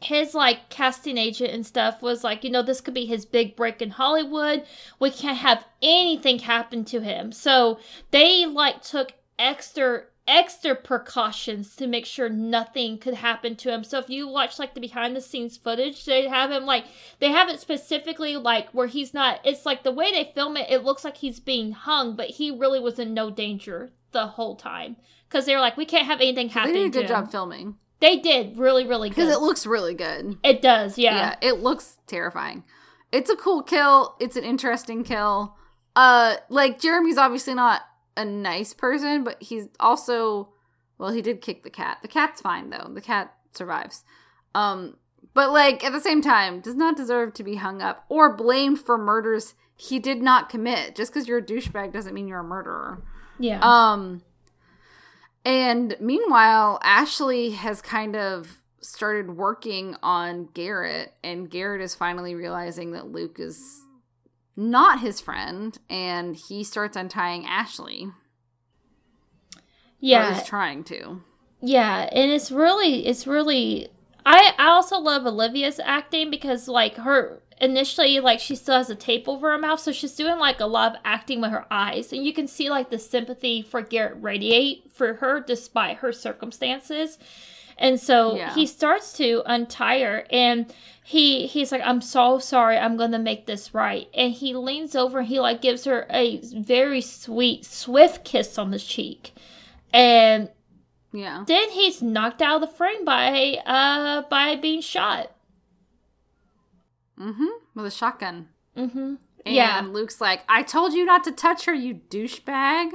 his like casting agent and stuff was like, you know, this could be his big break in Hollywood. We can't have anything happen to him. So they like took extra extra precautions to make sure nothing could happen to him. So if you watch like the behind the scenes footage, they have him like they have it specifically like where he's not it's like the way they film it, it looks like he's being hung, but he really was in no danger the whole time. Cause they're like, we can't have anything They happen. did a good job filming They did really, really good. because it looks really good. It does, Yeah. yeah. it looks terrifying. It's a cool kill. It's an interesting kill. Uh, like Jeremy's obviously not a nice person, but he's also well, he did kick the cat. The cat's fine though. The cat survives. Um, but like at the same time, does not deserve to be hung up or blamed for murders he did not commit. Just because you're a douchebag doesn't mean you're a murderer. Yeah. Um, and meanwhile, Ashley has kind of started working on Garrett, and Garrett is finally realizing that Luke is not his friend, and he starts untying Ashley. Yeah. is trying to. Yeah, and it's really it's really I I also love Olivia's acting because like her initially like she still has a tape over her mouth so she's doing like a lot of acting with her eyes and you can see like the sympathy for Garrett radiate for her despite her circumstances. And so Yeah. he starts to untie her and he he's like I'm so sorry I'm to make this right and he leans over and he like gives her a very sweet swift kiss on the cheek. And Yeah. then he's knocked out of the frame by uh by being shot. Mm-hmm. With a shotgun. Mm-hmm. And Yeah. Luke's like, I told you not to touch her, you douchebag.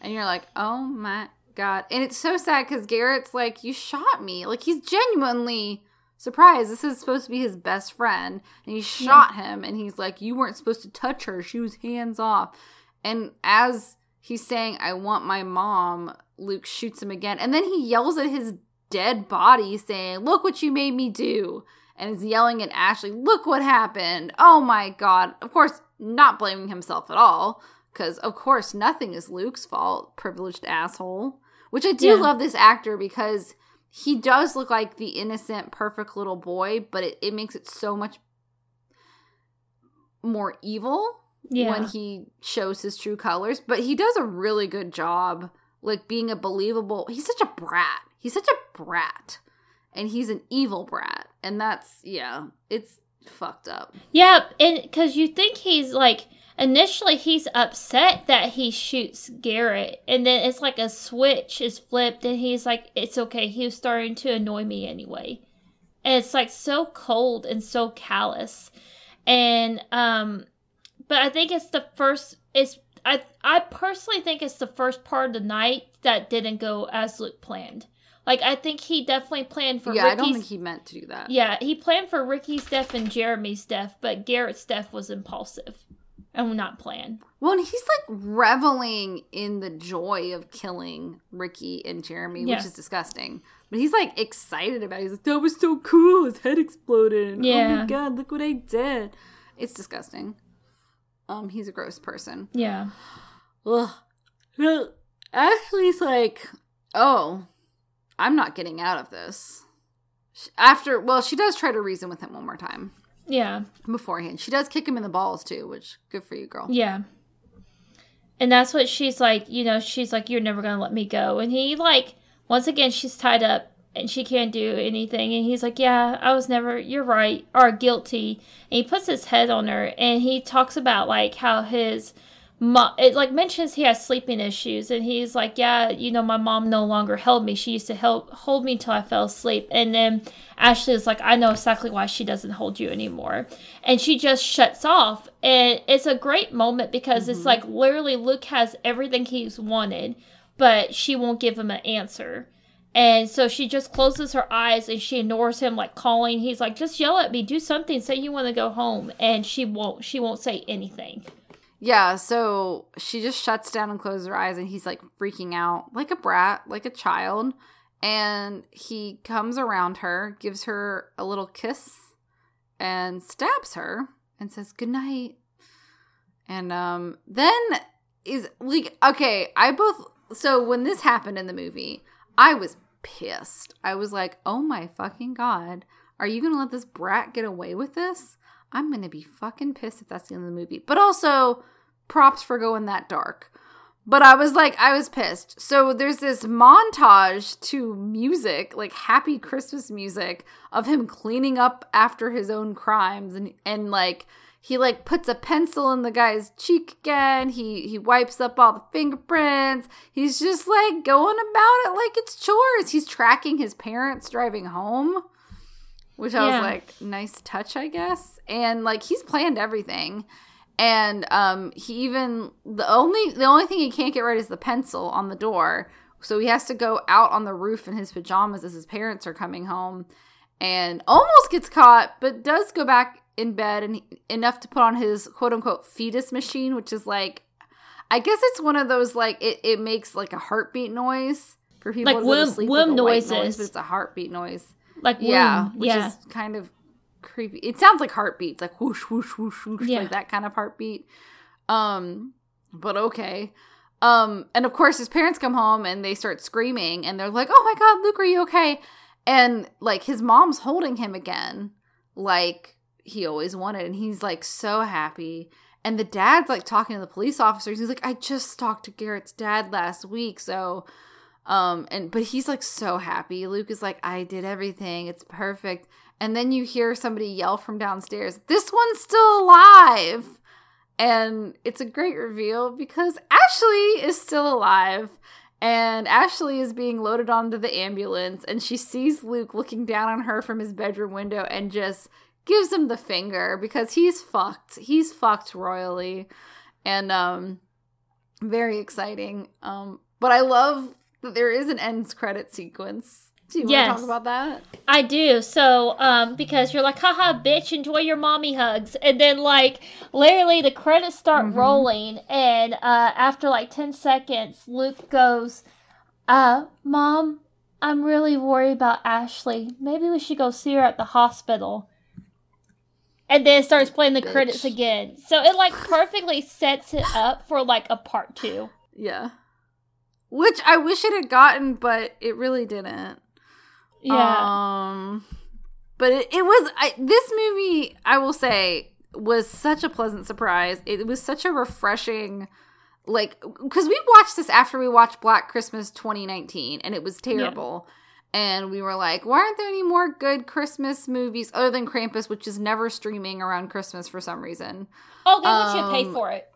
And you're like, oh my god. And it's so sad because Garrett's like, you shot me. Like, he's genuinely surprised. this is supposed to be his best friend. And he shot yeah. him and he's like, You weren't supposed to touch her. She was hands off. And as he's saying, I want my mom, Luke shoots him again. And then he yells at his dead body, saying, Look what you made me do. And is yelling at Ashley, Look what happened. Oh my God. Of course, not blaming himself at all. Because, of course, nothing is Luke's fault, privileged asshole. Which I do yeah. love this actor because he does look like the innocent, perfect little boy, but it, it makes it so much more evil yeah. when he shows his true colors. But he does a really good job, like being a believable. He's such a brat. He's such a brat, and he's an evil brat, and that's yeah, it's fucked up. Yeah, and because you think he's like initially he's upset that he shoots Garrett, and then it's like a switch is flipped, and he's like, "It's okay." He was starting to annoy me anyway, and it's like so cold and so callous, and um, but I think it's the first. It's I I personally think it's the first part of the night that didn't go as Luke planned. Like I think he definitely planned for. Yeah, Ricky's, I don't think he meant to do that. Yeah, he planned for Ricky's death and Jeremy's death, but Garrett's death was impulsive and not planned. Well, and he's like reveling in the joy of killing Ricky and Jeremy, which is disgusting. But he's like excited about it. He's like, that was so cool. His head exploded. Yeah. Oh my god, look what I did. It's disgusting. Um, he's a gross person. Yeah. Ugh. Well, Ashley's like, oh, I'm not getting out of this. After, well, she does try to reason with him one more time. Yeah. Beforehand. She does kick him in the balls too, which good for you, girl. Yeah. And that's what she's like, you know, she's like, You're never gonna let me go. And he like once again she's tied up and she can't do anything and he's like, Yeah, I was never you're right, or guilty. And he puts his head on her and he talks about like how his mom it like mentions he has sleeping issues and he's like yeah you know my mom no longer held me. She used to help hold me till i fell asleep. And then ashley is like i know exactly why she doesn't hold you anymore. And she just shuts off and it's a great moment because mm-hmm. it's like literally luke has everything he's wanted but she won't give him an answer. And so she just closes her eyes and she ignores him like calling. He's like just yell at me. Do something. Say you want to go home. And she won't she won't say anything yeah, so she just shuts down and closes her eyes, and he's like freaking out like a brat, like a child. And he comes around her, gives her a little kiss, and stabs her and says, Good night. And um, then is like, okay, I both. So when this happened in the movie, I was pissed. I was like, Oh my fucking God, are you gonna let this brat get away with this? I'm gonna be fucking pissed if that's the end of the movie. But also, props for going that dark. But I was like, I was pissed. So there's this montage to music, like happy Christmas music, of him cleaning up after his own crimes, and and like he like puts a pencil in the guy's cheek again. He he wipes up all the fingerprints. He's just like going about it like it's chores. He's tracking his parents driving home which I was like, nice touch, I guess. And like he's planned everything. And um he even the only the only thing he can't get right is the pencil on the door. So he has to go out on the roof in his pajamas as his parents are coming home and almost gets caught, but does go back in bed and he, enough to put on his quote unquote fetus machine, which is like I guess it's one of those like it, it makes like a heartbeat noise for people like to womb, womb noises. Noise, but it's a heartbeat noise like yeah, womb. which yeah. is kind of creepy. It sounds like heartbeats, like whoosh whoosh whoosh whoosh, yeah. like that kind of heartbeat. Um, but okay. Um, and of course his parents come home and they start screaming and they're like, "Oh my god, Luke, are you okay?" And like his mom's holding him again, like he always wanted, and he's like so happy. And the dad's like talking to the police officers. He's like, "I just talked to Garrett's dad last week, so." Um, and but he's like so happy. Luke is like, I did everything. It's perfect. And then you hear somebody yell from downstairs, This one's still alive. And it's a great reveal because Ashley is still alive. And Ashley is being loaded onto the ambulance, and she sees Luke looking down on her from his bedroom window and just gives him the finger because he's fucked. He's fucked royally. And um very exciting. Um but I love there is an end credit sequence Do you Yes. want to talk about that? I do. So, um, because you're like, haha, bitch, enjoy your mommy hugs. And then, like, literally the credits start Mhm. rolling. And uh, after like 10 seconds, Luke goes, uh, Mom, I'm really worried about Ashley. Maybe we should go see her at the hospital. And then it starts playing the Bitch. credits again. So it, like, perfectly sets it up for, like, a part two. Yeah. Which I wish it had gotten, but it really didn't. Yeah. Um, but it, it was I, this movie. I will say was such a pleasant surprise. It was such a refreshing, like because we watched this after we watched Black Christmas 2019, and it was terrible. And we were like, why aren't there any more good Christmas movies other than Krampus, which is never streaming around Christmas for some reason? oh, they want you to pay um, for it.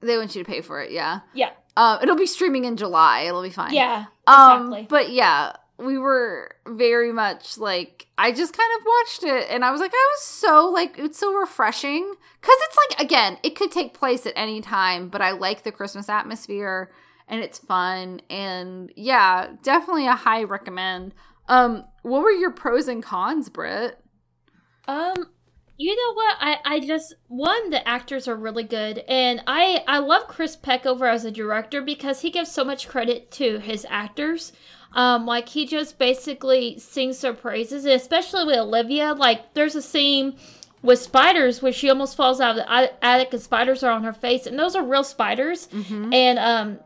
They want you to pay for it, yeah. Yeah. Uh, it'll be streaming in July. It'll be fine. Yeah. Um, Exactly. but yeah, we were very much like I just kind of watched it and I was like I was so like it's so refreshing cuz it's like again, it could take place at any time, but I like the Christmas atmosphere and it's fun and yeah, definitely a high recommend. Um what were your pros and cons, Britt? Um, you know what? I I just one the actors are really good, and I I love Chris Peckover as a director because he gives so much credit to his actors. Um, like he just basically sings their praises, and especially with Olivia. Like there's a scene with spiders where she almost falls out of the attic and spiders are on her face, and those are real spiders. Mhm. And um,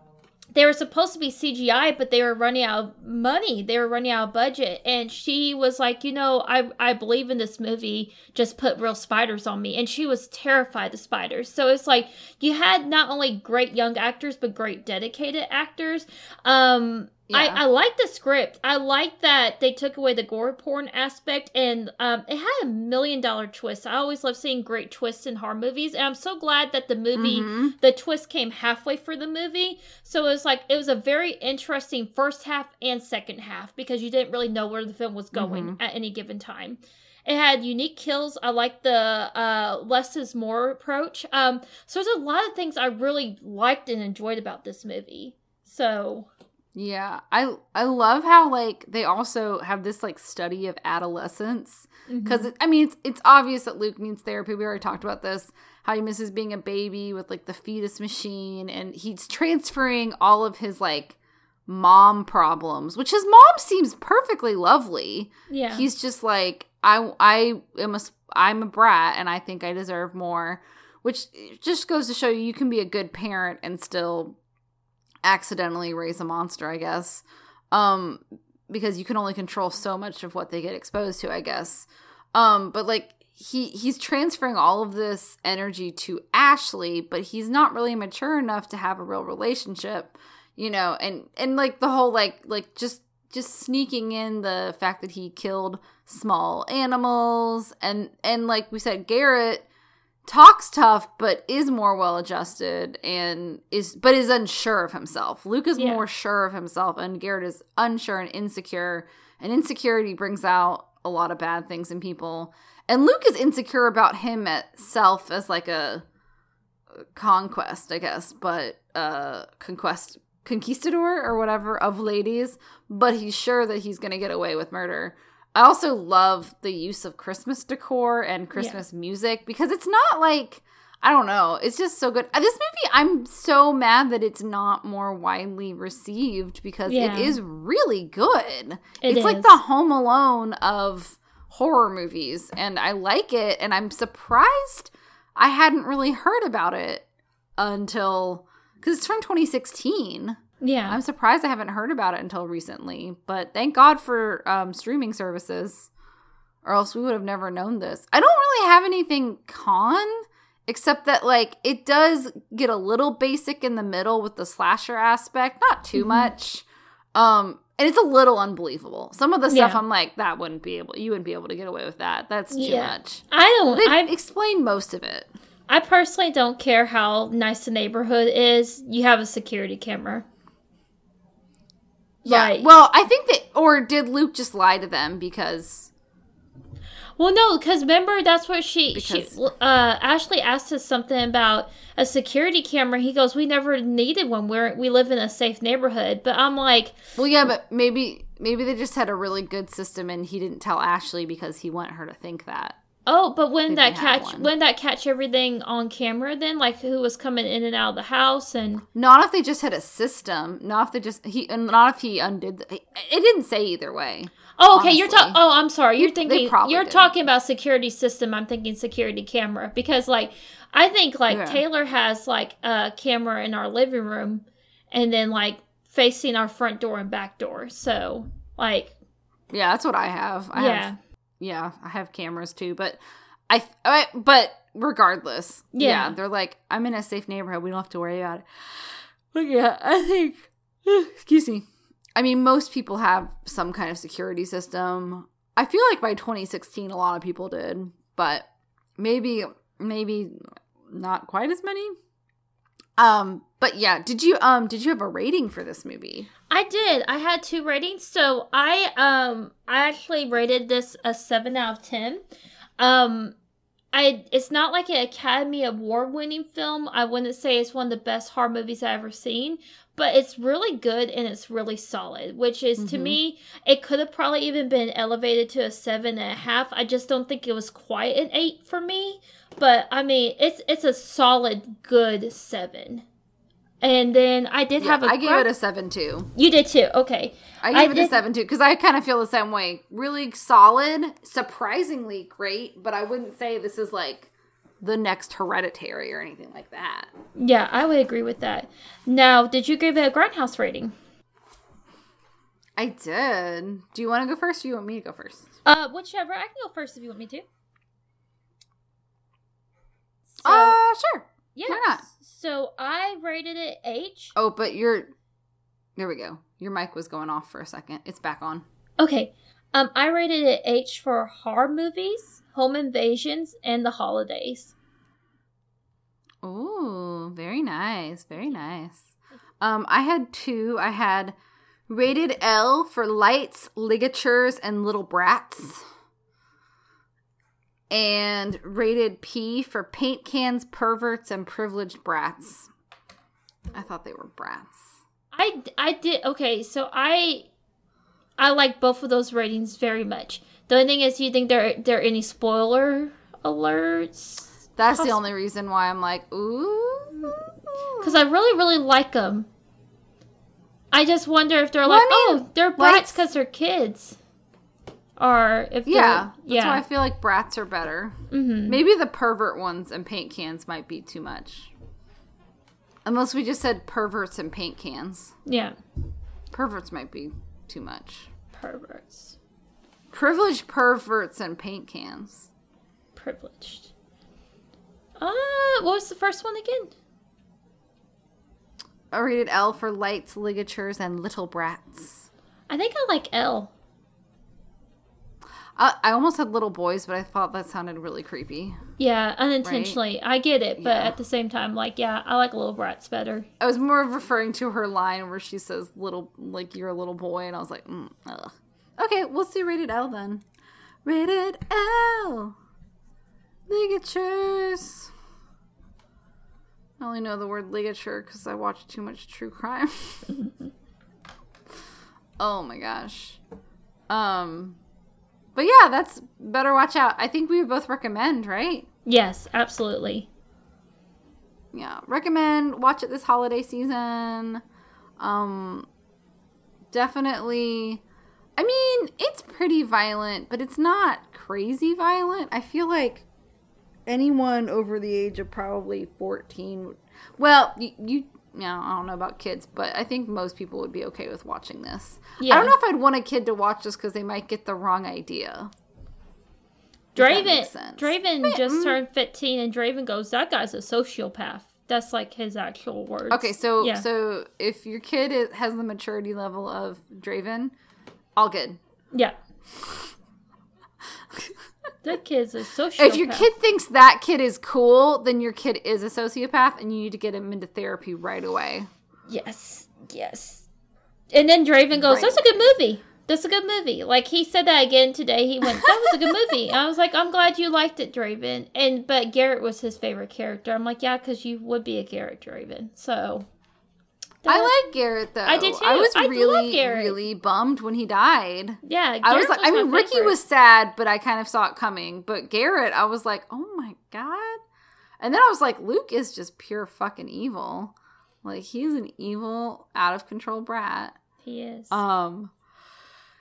they were supposed to be CGI, but they were running out of money. They were running out of budget. And she was like, you know, I I believe in this movie. Just put real spiders on me. And she was terrified of spiders. So it's like you had not only great young actors, but great dedicated actors. Um, Yeah. I, I like the script. I like that they took away the gore porn aspect, and um, it had a million dollar twist. I always love seeing great twists in horror movies, and I'm so glad that the movie Mhm. the twist came halfway for the movie. So it was like it was a very interesting first half and second half because you didn't really know where the film was going at any given time. It had unique kills. I like the uh, less is more approach. Um, so there's a lot of things I really liked and enjoyed about this movie. So Yeah, I I love how like they also have this like study of adolescence mhm. because I mean it's it's obvious that Luke needs therapy. We already talked about this. How he misses being a baby with like the fetus machine, and he's transferring all of his like mom problems, which his mom seems perfectly lovely. yeah, He's just like I I am a I'm a brat, and I think I deserve more. Which just goes to show you you can be a good parent and still accidentally raise a monster, I guess. Um because you can only control so much of what they get exposed to, I guess. Um but like he he's transferring all of this energy to Ashley, but he's not really mature enough to have a real relationship, you know, and and like the whole like like just just sneaking in the fact that he killed small animals and and like we said Garrett talks tough but is more well adjusted and is but is unsure of himself. Luke is Yeah. more sure of himself and Garrett is unsure and insecure. And insecurity brings out a lot of bad things in people. And Luke is insecure about himself as like a conquest, I guess, but uh conquest conquistador or whatever of ladies, but he's sure that he's going to get away with murder. I also love the use of Christmas decor and Christmas music because it's not like I don't know, it's just so good. This movie I'm so mad that it's not more widely received because Yeah. it is really good. It it's like the Home Alone of horror movies and I like it and I'm surprised I hadn't really heard about it until cuz it's from 2016. Yeah. I'm surprised I haven't heard about it until recently, but thank God for um, streaming services, or else we would have never known this. I don't really have anything con, except that like it does get a little basic in the middle with the slasher aspect, not too Mhm. much. Um, and it's a little unbelievable. Some of the stuff Yeah. I'm like, that wouldn't be able, you wouldn't be able to get away with that. That's too Yeah. much. I don't. They I explained most of it. I personally don't care how nice the neighborhood is. You have a security camera. Yeah. Like- Well, I think that, or did Luke just lie to them because? Well, no, because remember that's what she she uh Ashley asked us something about a security camera. He goes, "We never needed one. We're we live in a safe neighborhood." But I'm like, Well, yeah, but maybe maybe they just had a really good system, and he didn't tell Ashley because he wanted her to think that. "Oh, but when that catch when that catch everything on camera, then like who was coming in and out of the house and Not if they just had a system. Not if they just he. and Not if he undid. The, it didn't say either way. Oh, okay. You're talking. Oh, I'm sorry. You're thinking. You're did. talking about security system. I'm thinking security camera because, like, I think like Yeah. Taylor has like a camera in our living room, and then like facing our front door and back door. So, like, Yeah, that's what I have. I yeah, have yeah, I have cameras too, but I, I but regardless, yeah. Yeah. they're like, I'm in a safe neighborhood. We don't have to worry about it. But yeah, I think, excuse me. I mean, most people have some kind of security system. I feel like by 2016, a lot of people did, but maybe, maybe not quite as many. Um, but yeah, did you um did you have a rating for this movie? I did. I had two ratings. So I um I actually rated this a seven out of ten. Um I it's not like an Academy Award winning film. I wouldn't say it's one of the best horror movies I've ever seen, but it's really good and it's really solid. Which is to Mhm. me, it could have probably even been elevated to a seven and a half. I just don't think it was quite an eight for me. But I mean, it's it's a solid good seven. And then I did Yeah, have a I gave gra- it a seven too. you did too. Okay. I I gave it a seven too because I kind of feel the same way. Really solid, surprisingly great, but I wouldn't say this is like the next Hereditary or anything like that. Yeah, I would agree with that. Now, did you give it a grindhouse rating? I did. Do you want to go first? or Do you want me to go first? Uh, whichever. I can go first if you want me to. So, uh, sure. yeah. why not? So I rated it H. Oh, but you're. There we go. Your mic was going off for a second. It's back on. Okay. Um, I rated it H for horror movies, home invasions, and the holidays. Ooh, very nice. Very nice. Um, I had two. I had rated L for lights, ligatures, and little brats. And rated P for paint cans, perverts, and privileged brats. I thought they were brats. I, I did okay. So I I like both of those ratings very much. The only thing is, do you think there there are any spoiler alerts? That's the only reason why I'm like, ooh. Because I really really like them. I just wonder if they're Well, like, I mean, oh, they're brats because they're kids, or if Yeah, that's yeah, why I feel like brats are better. hmm Maybe the pervert ones and paint cans might be too much. Unless we just said perverts and paint cans. yeah, Perverts might be too much. perverts, Privileged perverts and paint cans. privileged. Uh, what was the first one again? I rated L for lights, ligatures, and little brats. I think I like L. I, I almost had little boys, but I thought that sounded really creepy. Yeah, unintentionally. I get it, but Yeah. at the same time, like, yeah, I like little brats better. I was more referring to her line where she says "little," like you're a little boy, and I was like, mm, ugh. okay, we'll see rated L then. Rated L. Ligatures. I only know the word ligature because I watch too much true crime. oh my gosh. Um, but yeah, that's better watch out. I think we would both recommend, right? Yes, absolutely. yeah recommend watch it this holiday season um definitely i mean it's pretty violent but it's not crazy violent i feel like anyone over the age of probably 14 well you, you yeah, I don't know about kids, but I think most people would be okay with watching this. I don't know if I'd want a kid to watch this because they might get the wrong idea. Draven. Draven Wait, just mm. turned 15, and Draven goes, That guy's a sociopath. That's like his actual words. Okay, so Yeah. so if your kid is, has the maturity level of Draven, all good. Yeah. that kid's a sociopath. If your kid thinks that kid is cool, then your kid is a sociopath, and you need to get him into therapy right away. Yes, yes. And then Draven goes, Right. That's a good movie. that's a good movie. Like he said that again today. He went, "That was a good movie." I was like, "I'm glad you liked it, Draven." And but Garrett was his favorite character. I'm like, "Yeah, because you would be a Garrett Draven." So I like Garrett though. I did too. I was I really, really bummed when he died. yeah. I was Garrett like, I my mean, Ricky favorite. was sad, but I kind of saw it coming. But Garrett, I was like, oh my god. And then I was like, Luke is just pure fucking evil. Like he's an evil, out of control brat. He is. Um,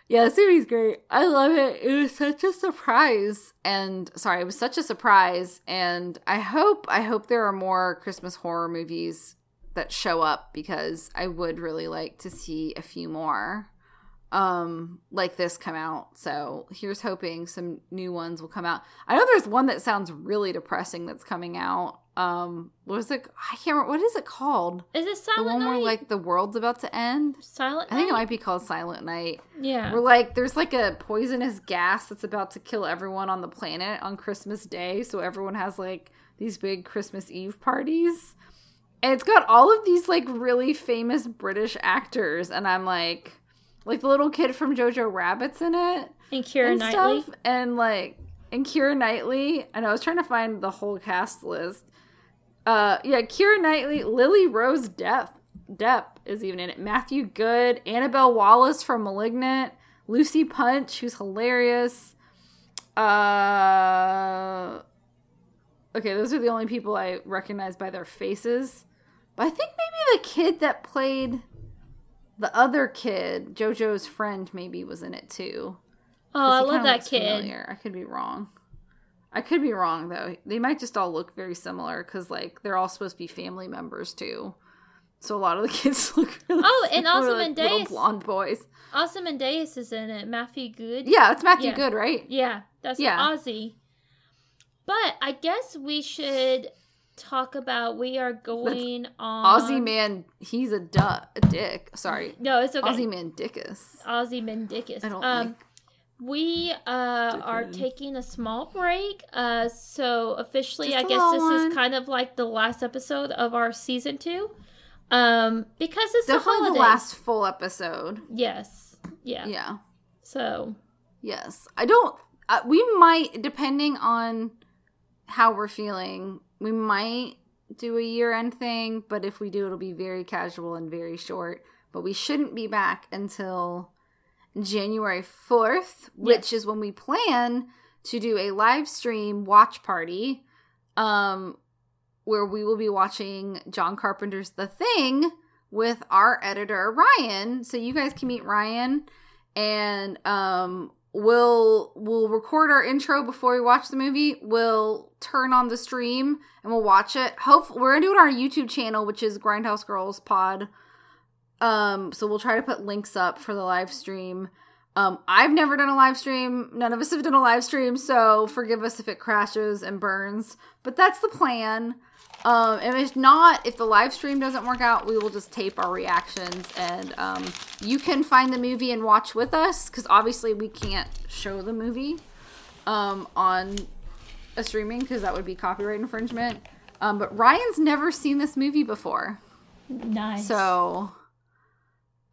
yeah, this movie's great. I love it. It was such a surprise, and sorry, it was such a surprise. And I hope, I hope there are more Christmas horror movies that show up because I would really like to see a few more, um, like this come out. So here's hoping some new ones will come out. I know there's one that sounds really depressing that's coming out. Um, what is it? I can't remember. What is it called? is it Silent The one Night? where like the world's about to end. Silent I think it might be called Silent Night. Yeah. Where like there's like a poisonous gas that's about to kill everyone on the planet on Christmas Day, so everyone has like these big Christmas Eve parties. And it's got all of these like really famous British actors, and I'm like like the little kid from Jojo Rabbit's in it And Keira and Knightley. stuff. And like and Keira Knightley. And I was trying to find the whole cast list. Uh yeah, Keira Knightley, Lily Rose Depp Depp is even in it. Matthew Goode, Annabelle Wallis from Malignant, Lucy Punch, who's hilarious. Uh Okay, those are the only people I recognize by their faces. But I think maybe the kid that played the other kid, JoJo's friend, maybe was in it too. Oh, I love that kid. familiar. I could be wrong. I could be wrong though. They might just all look very similar because like they're all supposed to be family members too. So a lot of the kids look really Oh, and also like Mendeus. blonde boys. Also Ozymandias is in it. Matthew Goode. Yeah, that's Matthew Yeah. Goode, right? Yeah, that's Yeah. Ozzy. But I guess we should talk about we are going on Aussie man, he's a duh, a dick. Sorry, No, it's okay. Aussie man dickus. Ozzy Mendicus. I don't um, like. we uh, are taking a small break. Uh, so officially, I guess this one. is kind of like the last episode of our season two. Um, because it's the Definitely holidays. the last full episode. Yes. Yeah. Yeah. So Yes. I don't. Uh, we might, depending on how we're feeling, we might do a year end thing, but if we do, it'll be very casual and very short. But we shouldn't be back until January 4th, which is when we plan to do a live stream watch party um, where we will be watching John Carpenter's The Thing with our editor, Ryan. So you guys can meet Ryan and um we'll we'll record our intro before we watch the movie. We'll turn on the stream and we'll watch it. Hope we're gonna do it on our youtube channel which is grindhouse girls pod. Um so we'll try to put links up for the live stream. Um i've never done a live stream. None of us have done a live stream so forgive us if it crashes and burns but that's the plan um, and if not, if the live stream doesn't work out, we will just tape our reactions, and um, you can find the movie and watch with us because obviously we can't show the movie um, on a streaming because that would be copyright infringement. Um, but Ryan's never seen this movie before, nice. so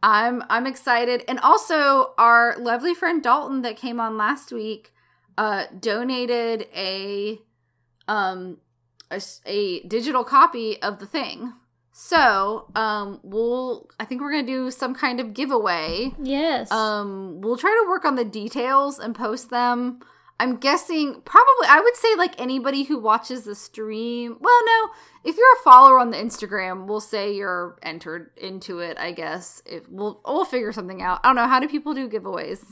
I'm I'm excited. And also, our lovely friend Dalton that came on last week uh, donated a um a, a digital copy of the thing. So um we'll I think we're gonna do some kind of giveaway. yes. Um we'll try to work on the details and post them. I'm guessing probably I would say like anybody who watches the stream. Well, no, if you're a follower on the Instagram, we'll say you're entered into it. I guess if we'll we'll figure something out. I don't know how do people do giveaways.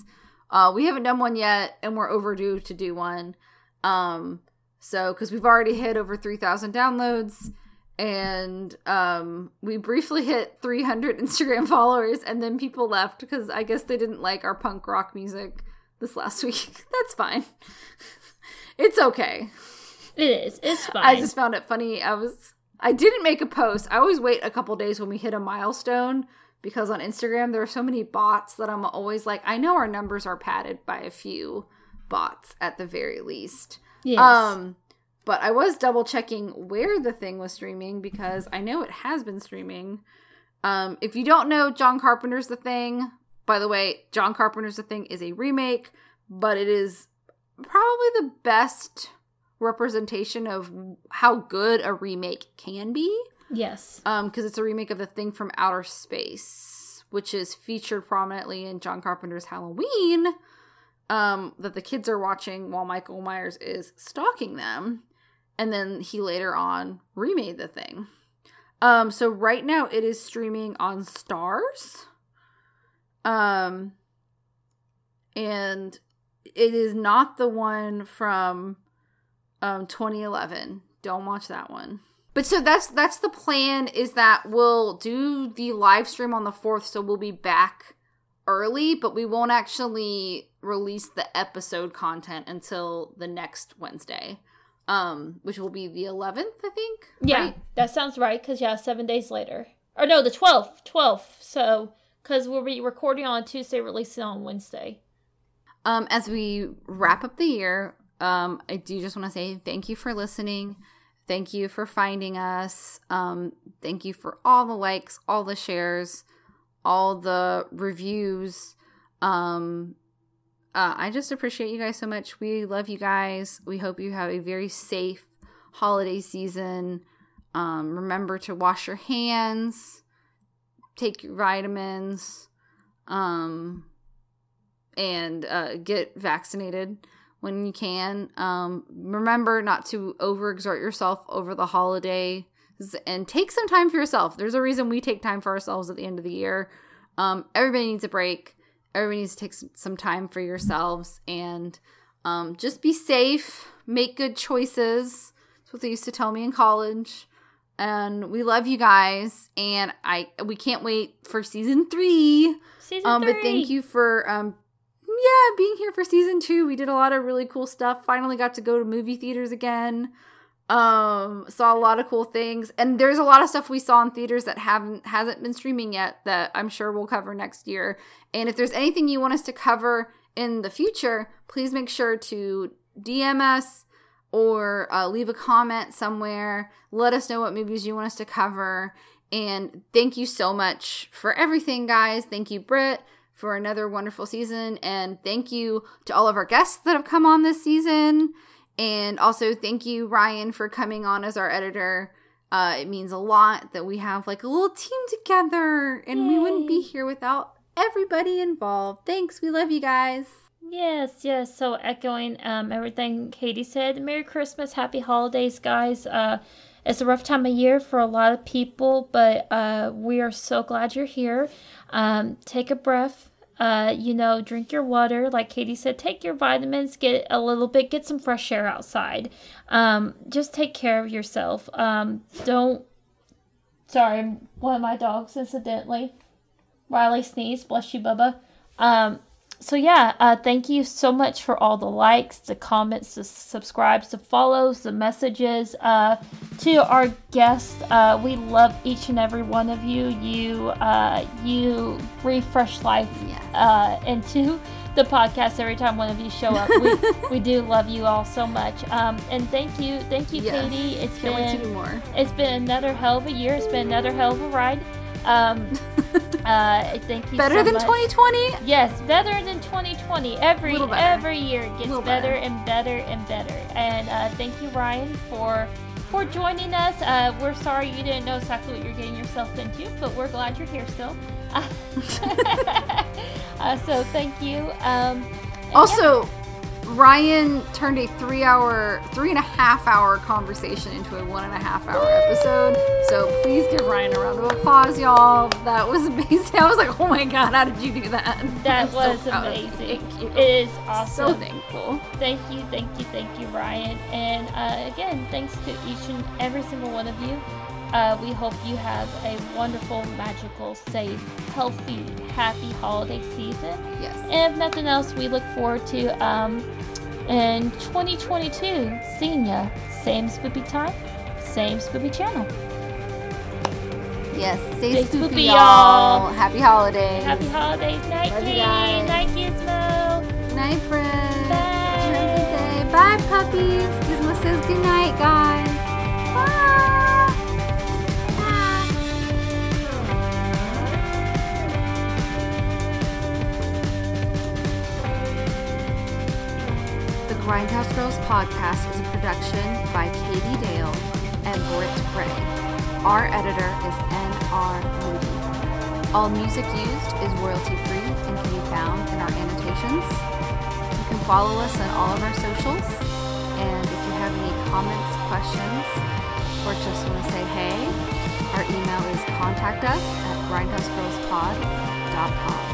Uh, we haven't done one yet, and we're overdue to do one. Um, so because we've already hit over three thousand downloads, and um, we briefly hit three hundred Instagram followers, and then people left because I guess they didn't like our punk rock music this last week. That's fine. it's okay. it is. It's fine. I just found it funny. I was I didn't make a post. I always wait a couple days when we hit a milestone because on Instagram there are so many bots that I'm always like, I know our numbers are padded by a few bots at the very least. Yes. Um but I was double checking where the thing was streaming because I know it has been streaming. Um if you don't know John Carpenter's The Thing, by the way, John Carpenter's The Thing is a remake, but it is probably the best representation of how good a remake can be. Yes. Um, because it's a remake of The Thing from Outer Space, which is featured prominently in John Carpenter's Halloween. Um, that the kids are watching while Michael Myers is stalking them, and then he later on remade the thing. Um, so right now it is streaming on Starz. Um, and it is not the one from um 2011. Don't watch that one. But so that's that's the plan is that we'll do the live stream on the 4th so we'll be back early, but we won't actually release the episode content until the next Wednesday. Um which will be the 11th, I think. Yeah, right? that sounds right. Cause yeah, seven days later, or no, the twelfth, twelfth. So, cause we'll be recording on Tuesday, releasing on Wednesday. Um, as we wrap up the year, um, I do just want to say thank you for listening. Thank you for finding us. Um, thank you for all the likes, all the shares, all the reviews. Um, uh, I just appreciate you guys so much. We love you guys. We hope you have a very safe holiday season. Um, remember to wash your hands, take your vitamins. Um, and uh, get vaccinated when you can. Um, remember not to overexert yourself over the holidays and take some time for yourself. There's a reason we take time for ourselves at the end of the year. Um, everybody needs a break. Everybody needs to take some, time for yourselves and um, just be safe. Make good choices. That's what they used to tell me in college. And we love you guys, and I we can't wait for season three. Season Um, three. but thank you for um, yeah, being here for season two. We did a lot of really cool stuff. Finally got to go to movie theaters again. Um, saw a lot of cool things, and there's a lot of stuff we saw in theaters that haven't hasn't been streaming yet that I'm sure we'll cover next year. And if there's anything you want us to cover in the future, please make sure to DM us or uh, leave a comment somewhere. Let us know what movies you want us to cover. And thank you so much for everything, guys. Thank you, Britt, for another wonderful season. And thank you to all of our guests that have come on this season. And also, thank you, Ryan, for coming on as our editor. Uh, it means a lot that we have like a little team together, and we wouldn't be here without everybody involved. Thanks. We love you guys. Yes, yes. So echoing um, everything Katie said. Merry Christmas, Happy Holidays, guys. Uh, it's a rough time of year for a lot of people, but uh, we are so glad you're here. Um, take a breath. Uh, you know, drink your water. Like Katie said, take your vitamins. Get a little bit. Get some fresh air outside. Um, just take care of yourself. Um, don't. Sorry, one of my dogs, incidentally. Riley sneezed. Bless you, Bubba. Um, so yeah, uh, thank you so much for all the likes, the comments, the subscribes, the follows, the messages. Uh, to our guests, uh, we love each and every one of you. You uh, you refresh life Yes. uh, into the podcast every time one of you show up. We, we do love you all so much. Um, and thank you, thank you, Yes. Katie. It's Can't wait to do been more. it's been another hell of a year. It's been another hell of a ride. Um, uh, thank you. Better so than much. 2020? Yes, better than 2020. Every every year it gets better, better. and better and better. And uh, thank you, Ryan, for for joining us. Uh, we're sorry you didn't know exactly what you're getting yourself into, but we're glad you're here still. uh, so thank you. Um, and yeah, Also, Ryan turned a three hour, three and a half hour conversation into a one and a half hour episode. So please give Ryan a round of applause, y'all. That was amazing. I was like, oh my god, how did you do that? that I'm was you. amazing. Thank you. It is So awesome. thankful. Thank you, thank you, thank you, Ryan. And uh, again, thanks to each and every single one of you. Uh, we hope you have a wonderful, magical, safe, healthy, happy holiday season. Yes. And if nothing else, we look forward to um, in 2022 seeing ya. Same spoopy time, same spoopy channel. Yes. Stay, Stay spoopy, spoopy, y'all. y'all. Happy holidays. Happy holidays, night, Love you Katie, guys. night, Gizmo. night, friends. Bye. Have a good day. Bye, puppies. Gizmo says good night, guys. Bye. Grindhouse Girls podcast is a production by Katie Dale and Britt Gray. Our editor is N.R. Moody. All music used is royalty free and can be found in our annotations. You can follow us on all of our socials. And if you have any comments, questions, or just want to say hey, our email is contact us at grindhousegirlspod.com.